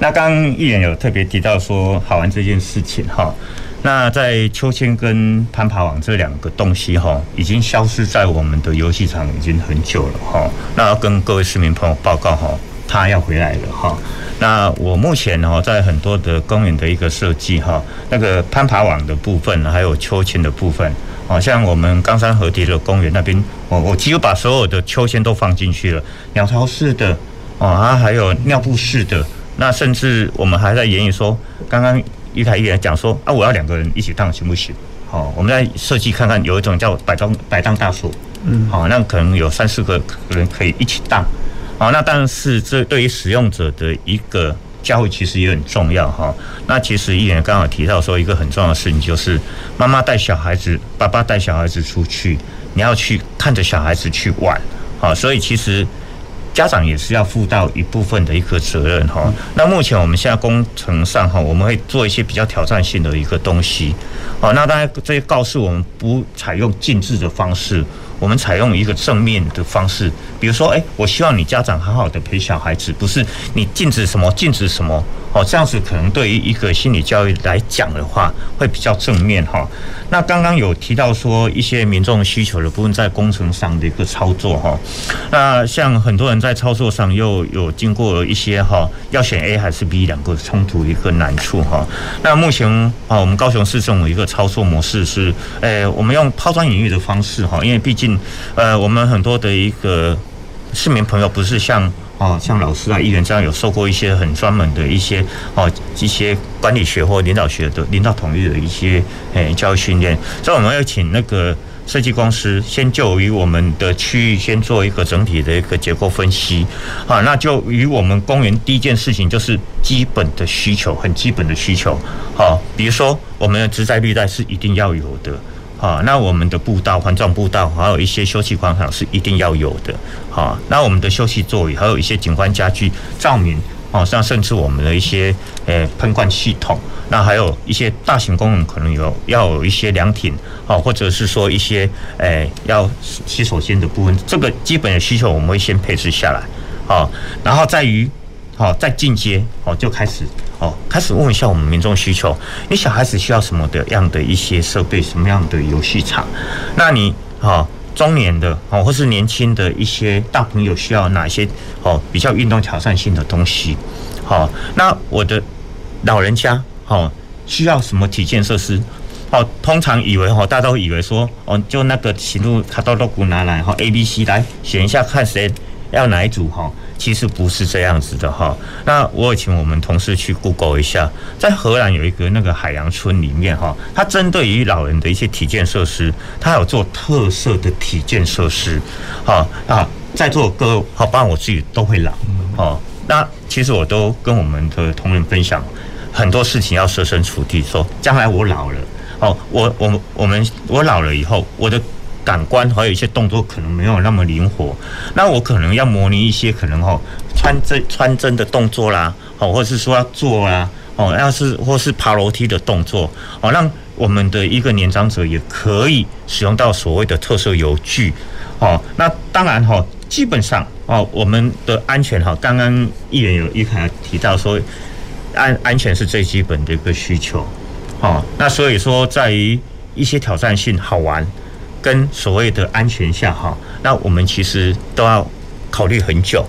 那刚刚议员有特别提到说好玩这件事情哈，那在秋千跟攀爬网这两个东西哈，已经消失在我们的游戏场已经很久了哈。那要跟各位市民朋友报告哈，它要回来了哈。那我目前哈在很多的公园的一个设计哈，那个攀爬网的部分还有秋千的部分。好像我们冈山河堤的公园那边，我我几乎把所有的秋千都放进去了，鸟巢式的，啊，还有尿布式的，那甚至我们还在研议说，刚刚于凯议员讲说，啊，我要两个人一起荡行不行？好，我们在设计看看，有一种叫摆荡摆荡大锁，嗯，好，那可能有三四个人可以一起荡，好，那但是这对于使用者的一个教育其实也很重要哈。那其实议员刚好提到说，一个很重要的事情就是，妈妈带小孩子，爸爸带小孩子出去，你要去看着小孩子去玩，好，所以其实。家长也是要负到一部分的一个责任哈。那目前我们现在工程上哈，我们会做一些比较挑战性的一个东西。好，那当然这些告诉我们不采用禁止的方式，我们采用一个正面的方式。比如说，诶，我希望你家长好好的陪小孩子，不是你禁止什么禁止什么。哦，这样子可能对于一个心理教育来讲的话，会比较正面哈。那刚刚有提到说一些民众需求的部分，在工程上的一个操作哈。那像很多人在操作上又有经过一些哈，要选 A 还是 B 两个冲突一个难处哈。那目前啊，我们高雄市政府一个操作模式是，诶，我们用抛砖引玉的方式哈，因为毕竟嗯呃，我们很多的一个市民朋友不是像。哦，像老师啊、议员这样有受过一些很专门的一些哦一些管理学或领导学的领导统一的一些诶教育训练，所以我们要请那个设计公司先就于我们的区域先做一个整体的一个结构分析，啊，那就与我们公园第一件事情就是基本的需求，很基本的需求，好，比如说我们的植栽绿带是一定要有的。啊，那我们的步道、环状步道，还有一些休息广场是一定要有的。好，那我们的休息座椅，还有一些景观家具、照明，哦，像甚至我们的一些诶喷灌系统，那还有一些大型公园可能有要有一些凉亭，哦，或者是说一些诶要洗手间的部分，这个基本的需求我们会先配置下来。啊，然后在于。好，再进阶，哦，就开始，哦，开始问一下我们民众需求。你小孩子需要什么的样的一些设备，什么样的游戏场？那你，哈，中年的，哦，或是年轻的一些大朋友需要哪些，哦，比较运动挑战性的东西？好，那我的老人家，哦，需要什么体健设施？哦，通常以为，哦，大家都以为说，哦，就那个行路卡多罗古拿来，哈，A、B、C 来选一下，看谁要哪一组，哈。其实不是这样子的哈，那我也请我们同事去 Google 一下，在荷兰有一个那个海洋村里面哈，它针对于老人的一些体健设施，它有做特色的体健设施，哈啊，在座各位好，包括我自己都会老，哦，那其实我都跟我们的同仁分享，很多事情要设身处地说，将来我老了，哦，我我我们我老了以后，我的。感官还有一些动作可能没有那么灵活，那我可能要模拟一些可能哦穿针穿针的动作啦，哦或者是说要做啦，哦要是或是爬楼梯的动作，哦让我们的一个年长者也可以使用到所谓的特色游具，哦那当然哈，基本上哦我们的安全哈，刚刚议员有一开提到说安安全是最基本的一个需求，哦那所以说在于一些挑战性好玩。跟所谓的安全下哈，那我们其实都要考虑很久。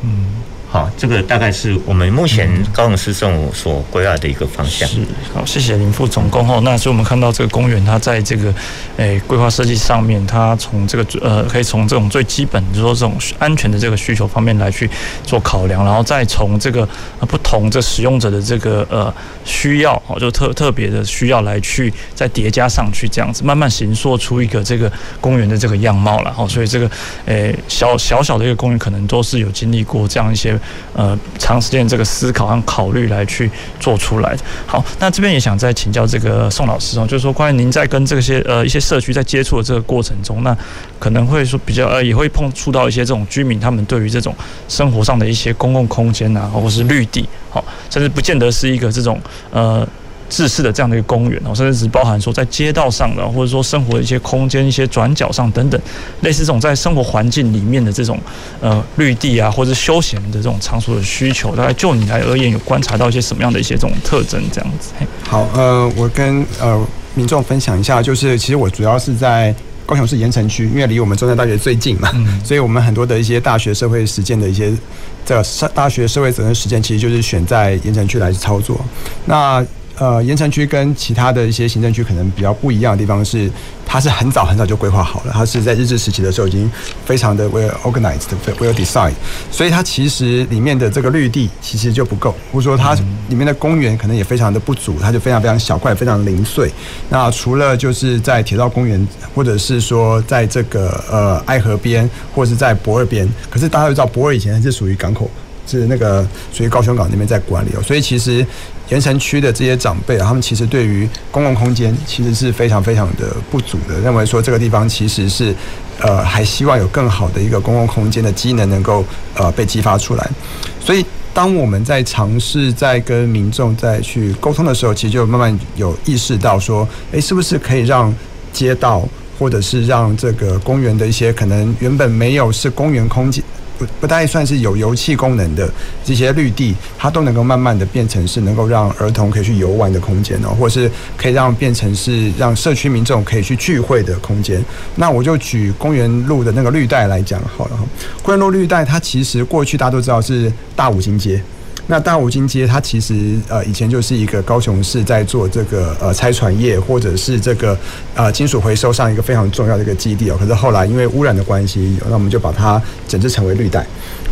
好，这个大概是我们目前高雄市政府所规划的一个方向。是，好，谢谢林副总工哦。那所以我们看到这个公园，它在这个诶规划设计上面，它从这个呃，可以从这种最基本，就是说这种安全的这个需求方面来去做考量，然后再从这个不同这使用者的这个呃需要哦，就特特别的需要来去再叠加上去，这样子慢慢形塑出一个这个公园的这个样貌了。哦，所以这个诶小小小的一个公园，可能都是有经历过这样一些。呃，长时间这个思考和考虑来去做出来的。好，那这边也想再请教这个宋老师哦，就是说关于您在跟这些呃一些社区在接触的这个过程中，那可能会说比较呃也会碰触到一些这种居民他们对于这种生活上的一些公共空间啊，或是绿地，好，甚至不见得是一个这种呃。制式的这样的一个公园哦，甚至只包含说在街道上的，或者说生活的一些空间、一些转角上等等，类似这种在生活环境里面的这种呃绿地啊，或者休闲的这种场所的需求，大概就你来而言，有观察到一些什么样的一些这种特征？这样子。好，呃，我跟呃民众分享一下，就是其实我主要是在高雄市盐城区，因为离我们中山大学最近嘛，嗯、所以我们很多的一些大学社会实践的一些这个大学社会责任实践，其实就是选在盐城区来操作。那呃，盐城区跟其他的一些行政区可能比较不一样的地方是，它是很早很早就规划好了，它是在日治时期的时候已经非常的 well organized、well designed，所以它其实里面的这个绿地其实就不够，或者说它里面的公园可能也非常的不足，它就非常非常小块，非常零碎。那除了就是在铁道公园，或者是说在这个呃爱河边，或者是在博尔边，可是大家都知道博尔以前是属于港口。是那个属于高雄港那边在管理哦，所以其实盐城区的这些长辈啊，他们其实对于公共空间其实是非常非常的不足的，认为说这个地方其实是呃还希望有更好的一个公共空间的机能能够呃被激发出来。所以当我们在尝试在跟民众在去沟通的时候，其实就慢慢有意识到说，诶，是不是可以让街道或者是让这个公园的一些可能原本没有是公园空间。不不太算是有油气功能的这些绿地，它都能够慢慢的变成是能够让儿童可以去游玩的空间哦，或是可以让变成是让社区民众可以去聚会的空间。那我就举公园路的那个绿带来讲好了。公园路绿带它其实过去大家都知道是大五金街。那大武金街，它其实呃以前就是一个高雄市在做这个呃拆船业或者是这个呃金属回收上一个非常重要的一个基地哦。可是后来因为污染的关系，那我们就把它整治成为绿带。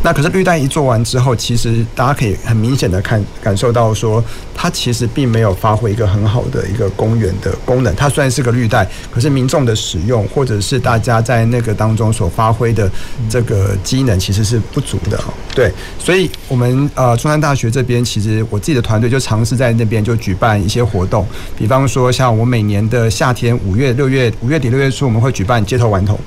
那可是绿带一做完之后，其实大家可以很明显的看感受到说，它其实并没有发挥一个很好的一个公园的功能。它虽然是个绿带，可是民众的使用或者是大家在那个当中所发挥的这个机能其实是不足的。对，所以我们呃中山大。学这边其实我自己的团队就尝试在那边就举办一些活动，比方说像我每年的夏天五月、六月、五月底六月初，我们会举办街头玩童。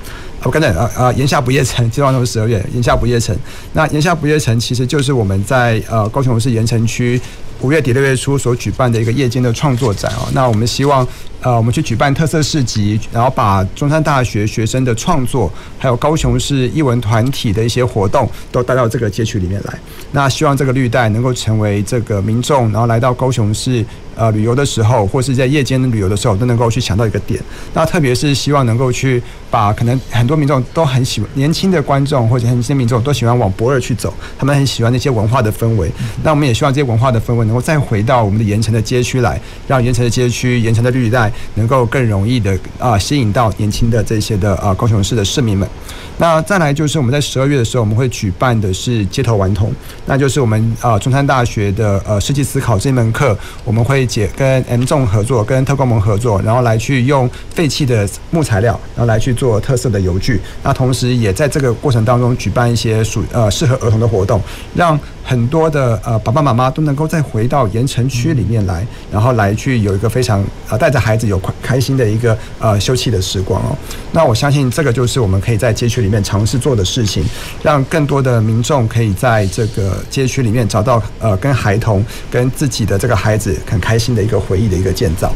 我刚才啊啊，炎夏不夜城，街头顽童十二月，炎夏不夜城。那炎夏不夜城其实就是我们在呃高雄市盐城区五月底六月初所举办的一个夜间的创作展哦。那我们希望。呃，我们去举办特色市集，然后把中山大学学生的创作，还有高雄市艺文团体的一些活动，都带到这个街区里面来。那希望这个绿带能够成为这个民众，然后来到高雄市呃旅游的时候，或是在夜间旅游的时候，都能够去抢到一个点。那特别是希望能够去把可能很多民众都很喜欢，年轻的观众或者很年轻民众都喜欢往博尔去走，他们很喜欢那些文化的氛围。那我们也希望这些文化的氛围能够再回到我们的盐城的街区来，让盐城的街区、盐城的绿带。能够更容易的啊吸引到年轻的这些的啊高雄市的市民们。那再来就是我们在十二月的时候，我们会举办的是街头顽童，那就是我们啊中山大学的呃设计思考这门课，我们会解跟 M 众合作，跟特工盟合作，然后来去用废弃的木材料，然后来去做特色的油具。那同时也在这个过程当中举办一些属呃适合儿童的活动，让很多的呃爸爸妈妈都能够再回到盐城区里面来，然后来去有一个非常呃带着孩子有快开心的一个呃休憩的时光哦。那我相信这个就是我们可以在街区里面尝试做的事情，让更多的民众可以在这个街区里面找到呃跟孩童跟自己的这个孩子很开心的一个回忆的一个建造。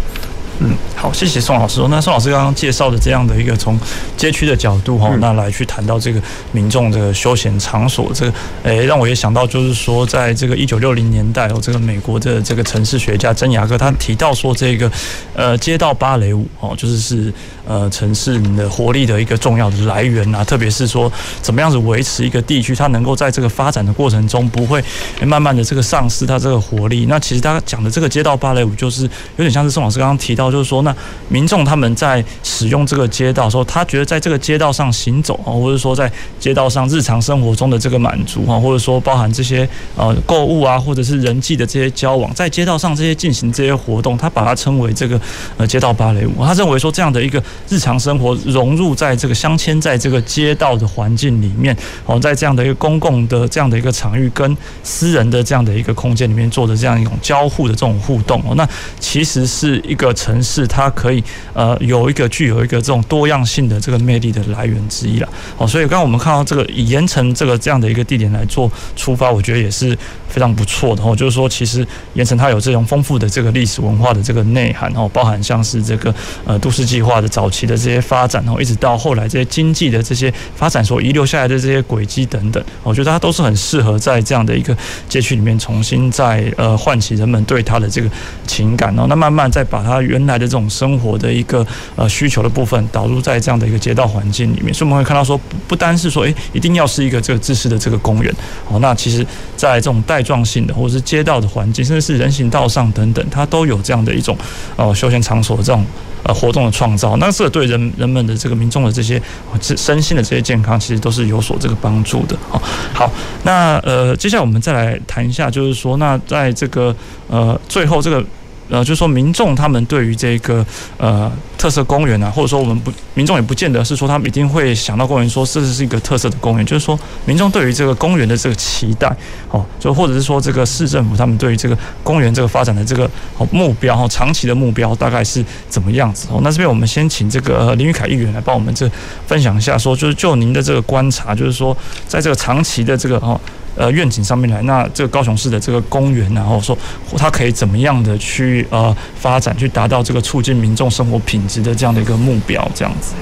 嗯，好，谢谢宋老师。那宋老师刚刚介绍的这样的一个从街区的角度哈，那来去谈到这个民众的休闲场所，这个诶，让我也想到就是说，在这个一九六零年代哦，这个美国的这个城市学家珍雅哥他提到说，这个呃街道芭蕾舞哦，就是是呃城市的活力的一个重要的来源啊，特别是说怎么样子维持一个地区，它能够在这个发展的过程中不会慢慢的这个丧失它这个活力。那其实他讲的这个街道芭蕾舞，就是有点像是宋老师刚刚提到。就是说，那民众他们在使用这个街道的时候，他觉得在这个街道上行走啊，或者说在街道上日常生活中的这个满足啊，或者说包含这些呃购物啊，或者是人际的这些交往，在街道上这些进行这些活动，他把它称为这个呃街道芭蕾舞。他认为说，这样的一个日常生活融入在这个镶嵌在这个街道的环境里面，哦，在这样的一个公共的这样的一个场域跟私人的这样的一个空间里面做的这样一种交互的这种互动哦，那其实是一个成。城市它可以呃有一个具有一个这种多样性的这个魅力的来源之一了哦，所以刚刚我们看到这个盐城这个这样的一个地点来做出发，我觉得也是非常不错的哦。就是说，其实盐城它有这种丰富的这个历史文化的这个内涵哦，包含像是这个呃都市计划的早期的这些发展哦，一直到后来这些经济的这些发展所遗留下来的这些轨迹等等，我觉得它都是很适合在这样的一个街区里面重新再呃唤起人们对它的这个情感哦。那慢慢再把它原来的这种生活的一个呃需求的部分导入在这样的一个街道环境里面，所以我们会看到说，不单是说，诶，一定要是一个这个自私的这个公园，哦，那其实在这种带状性的或者是街道的环境，甚至是人行道上等等，它都有这样的一种呃休闲场所的这种。呃，活动的创造，那这对人人们的这个民众的这些身心的这些健康，其实都是有所这个帮助的。好，好，那呃，接下来我们再来谈一下，就是说，那在这个呃最后这个。呃，就是说民众他们对于这个呃特色公园啊，或者说我们不民众也不见得是说他们一定会想到公园说这是一个特色的公园，就是说民众对于这个公园的这个期待，哦，就或者是说这个市政府他们对于这个公园这个发展的这个目标哈，长期的目标大概是怎么样子哦？那这边我们先请这个林玉凯议员来帮我们这分享一下，说就是就您的这个观察，就是说在这个长期的这个哦。呃，愿景上面来，那这个高雄市的这个公园，然后说它可以怎么样的去呃发展，去达到这个促进民众生活品质的这样的一个目标，这样子。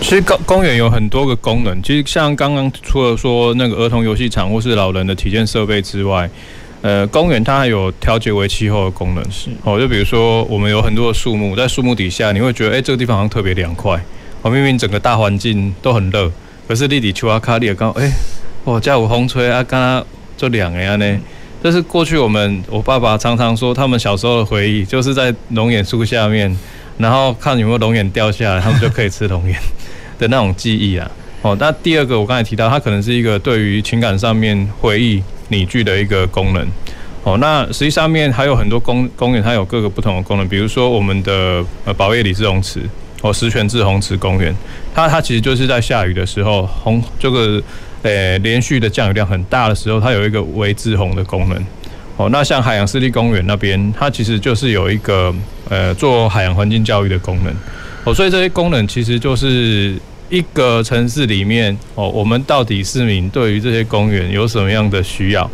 其实公公园有很多个功能，其实像刚刚除了说那个儿童游戏场或是老人的体验设备之外，呃，公园它还有调节为气候的功能。是哦，就比如说我们有很多的树木，在树木底下，你会觉得哎、欸，这个地方好像特别凉快。哦，明明整个大环境都很热，可是立底丘阿卡利尔刚哎。哦，家有风吹啊，刚刚就两个呀呢。这是过去我们我爸爸常常说，他们小时候的回忆，就是在龙眼树下面，然后看有没有龙眼掉下来，他们就可以吃龙眼 的那种记忆啊。哦，那第二个我刚才提到，它可能是一个对于情感上面回忆拟具的一个功能。哦，那实际上面还有很多公公园，它有各个不同的功能，比如说我们的呃宝叶李志红池，哦石泉志红池公园，它它其实就是在下雨的时候红这个。诶、连续的降雨量很大的时候，它有一个微滞洪的功能。哦，那像海洋湿地公园那边，它其实就是有一个呃做海洋环境教育的功能。哦，所以这些功能其实就是一个城市里面哦，我们到底市民对于这些公园有什么样的需要？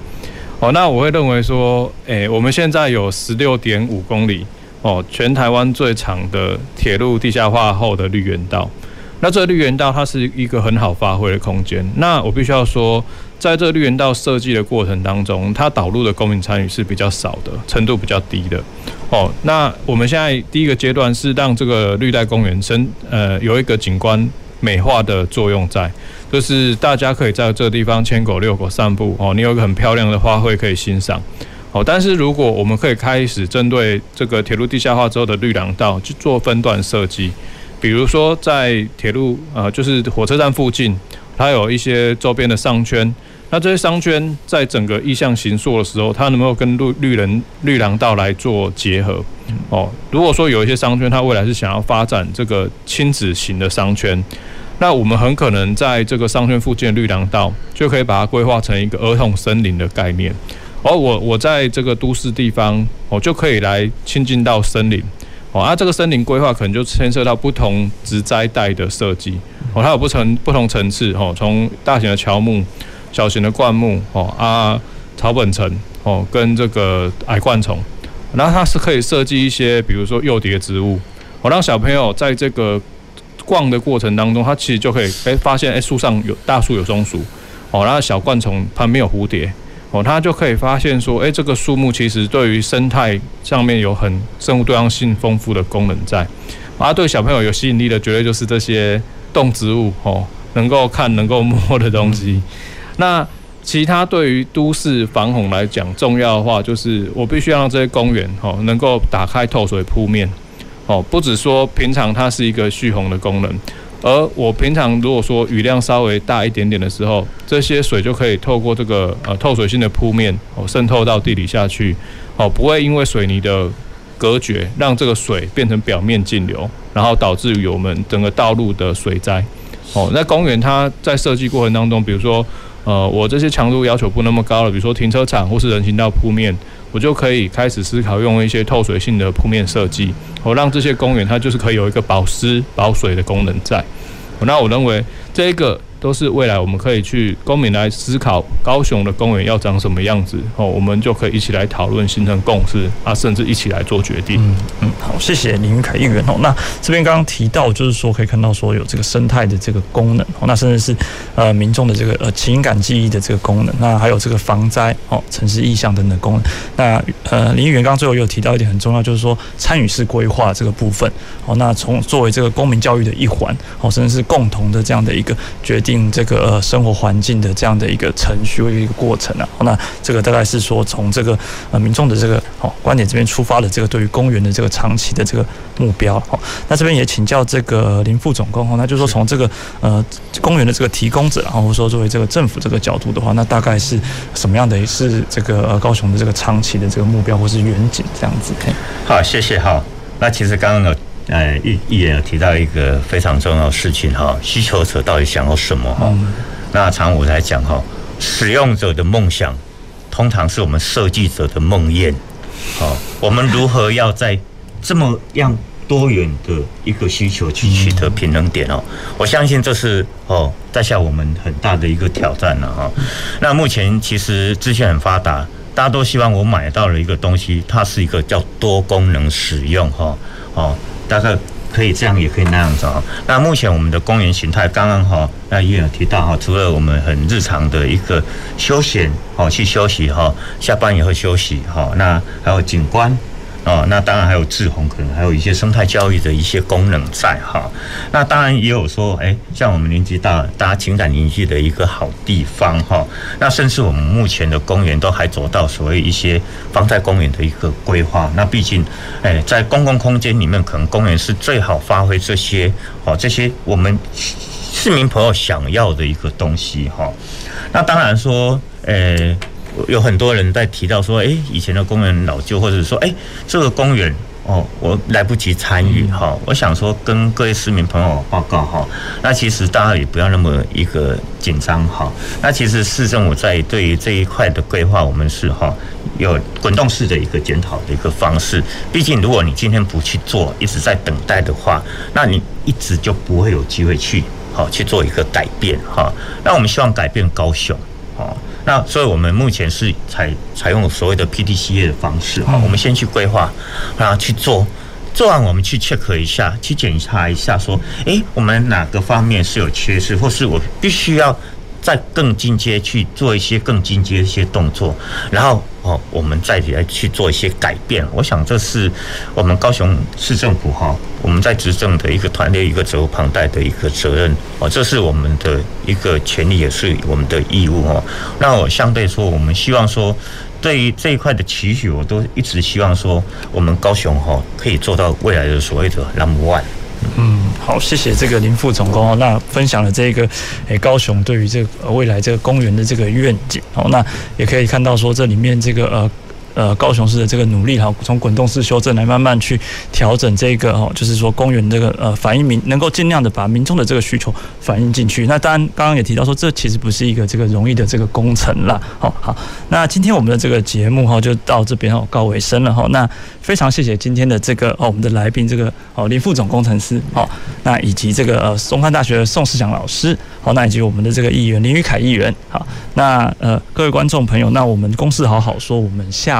哦，那我会认为说，诶、我们现在有十六点五公里哦，全台湾最长的铁路地下化后的绿园道。那这个绿园道它是一个很好发挥的空间。那我必须要说，在这个绿园道设计的过程当中，它导入的公民参与是比较少的，程度比较低的。哦，那我们现在第一个阶段是让这个绿带公园生呃有一个景观美化的作用在，就是大家可以在这个地方牵狗遛狗散步哦，你有一个很漂亮的花卉可以欣赏。哦，但是如果我们可以开始针对这个铁路地下化之后的绿廊道去做分段设计。比如说，在铁路呃，就是火车站附近，它有一些周边的商圈。那这些商圈在整个意向形塑的时候，它能不能跟绿绿人绿廊道来做结合？哦，如果说有一些商圈，它未来是想要发展这个亲子型的商圈，那我们很可能在这个商圈附近的绿廊道，就可以把它规划成一个儿童森林的概念。而我我在这个都市地方，我就可以来亲近到森林。哦，啊，这个森林规划可能就牵涉到不同植栽带的设计，哦，它有不同不同层次，哦，从大型的乔木、小型的灌木，哦啊，草本层，哦，跟这个矮灌丛，然后它是可以设计一些，比如说诱蝶植物，哦，让小朋友在这个逛的过程当中，他其实就可以诶发现，诶树上有大树有松鼠，哦，然后小灌丛旁边有蝴蝶。哦，他就可以发现说，诶，这个树木其实对于生态上面有很生物多样性丰富的功能在。啊，对小朋友有吸引力的，绝对就是这些动植物哦，能够看、能够摸的东西。那其他对于都市防洪来讲，重要的话就是，我必须要让这些公园哦，能够打开透水铺面。哦，不只说平常它是一个蓄洪的功能。而我平常如果说雨量稍微大一点点的时候，这些水就可以透过这个呃透水性的铺面哦渗透到地底下去，哦不会因为水泥的隔绝让这个水变成表面径流，然后导致于我们整个道路的水灾。哦，那公园它在设计过程当中，比如说呃我这些强度要求不那么高了，比如说停车场或是人行道铺面。我就可以开始思考用一些透水性的铺面设计，我让这些公园它就是可以有一个保湿保水的功能在。那我认为这个都是未来我们可以去公民来思考高雄的公园要长什么样子哦，我们就可以一起来讨论，形成共识啊，甚至一起来做决定。嗯嗯，好，谢谢林云凯议员哦。那这边刚刚提到，就是说可以看到说有这个生态的这个功能哦，那甚至是呃民众的这个呃情感记忆的这个功能，那还有这个防灾哦、城市意向等等功能。那呃林议员刚刚最后又提到一点很重要，就是说参与式规划这个部分哦，那从作为这个公民教育的一环哦，甚至是共同的这样的一个决定这个呃生活环境的这样的一个程序或一个过程啊。那这个大概是说从这个呃民众的这个哦观点这边出发的这个对于公园的这个长期的这个目标哦。那这边也请教这个林副总工哦，那就是说从这个呃公园的这个提供者，然后说作为这个政府这个角度的话，那大概是什么样的是这个呃高雄的这个长期的这个目标或是远景这样子？好，谢谢哈。那其实刚刚有呃议议员有提到一个非常重要的事情哈，需求者到底想要什么哈？那常我来讲哈，使用者的梦想通常是我们设计者的梦魇。好，我们如何要在这么样多元的一个需求去取得平衡点哦？我相信这是哦，在下我们很大的一个挑战了哈。那目前其实资讯很发达，大家都希望我买到了一个东西，它是一个叫多功能使用哈哦，大概可以这样，也可以那样子啊。那目前我们的公园形态，刚刚哈那也有提到哈，除了我们很日常的一个休闲哦，去休息哈，下班以后休息哈，那还有景观。哦，那当然还有志宏，可能还有一些生态教育的一些功能在哈。那当然也有说，哎，像我们年纪大，大家情感凝聚的一个好地方哈。那甚至我们目前的公园都还走到所谓一些防灾公园的一个规划。那毕竟，哎，在公共空间里面，可能公园是最好发挥这些哦，这些我们市民朋友想要的一个东西哈。那当然说，哎。有很多人在提到说，哎，以前的公园老旧，或者说，哎，这个公园哦，我来不及参与哈。我想说，跟各位市民朋友报告哈。那其实大家也不要那么一个紧张哈。那其实市政府在对于这一块的规划，我们是哈有滚动式的一个检讨的一个方式。毕竟，如果你今天不去做，一直在等待的话，那你一直就不会有机会去好去做一个改变哈。那我们希望改变高雄哈。那所以，我们目前是采采用所谓的 PDCA 的方式哈，我们先去规划，然后去做，做完我们去 check 一下，去检查一下，说，诶，我们哪个方面是有缺失，或是我必须要。再更进阶去做一些更进阶一些动作，然后哦，我们再来去做一些改变。我想这是我们高雄市政府哈，我们在执政的一个团队一个责无旁贷的一个责任哦，这是我们的一个权利，也是我们的义务哦。那我相对说，我们希望说，对于这一块的期许，我都一直希望说，我们高雄哈可以做到未来的所谓的 number one。嗯，好，谢谢这个林副总工哦，那分享了这个诶高雄对于这个未来这个公园的这个愿景哦，那也可以看到说这里面这个呃。呃，高雄市的这个努力哈，从滚动式修正来慢慢去调整这个哦，就是说公园这个呃反映民能够尽量的把民众的这个需求反映进去。那当然，刚刚也提到说，这其实不是一个这个容易的这个工程啦。好，好，那今天我们的这个节目哈就到这边哦告尾声了哈。那非常谢谢今天的这个哦我们的来宾这个哦林副总工程师好，那以及这个呃中山大学的宋世祥老师好，那以及我们的这个议员林宇凯议员好，那呃各位观众朋友，那我们公事好好说，我们下。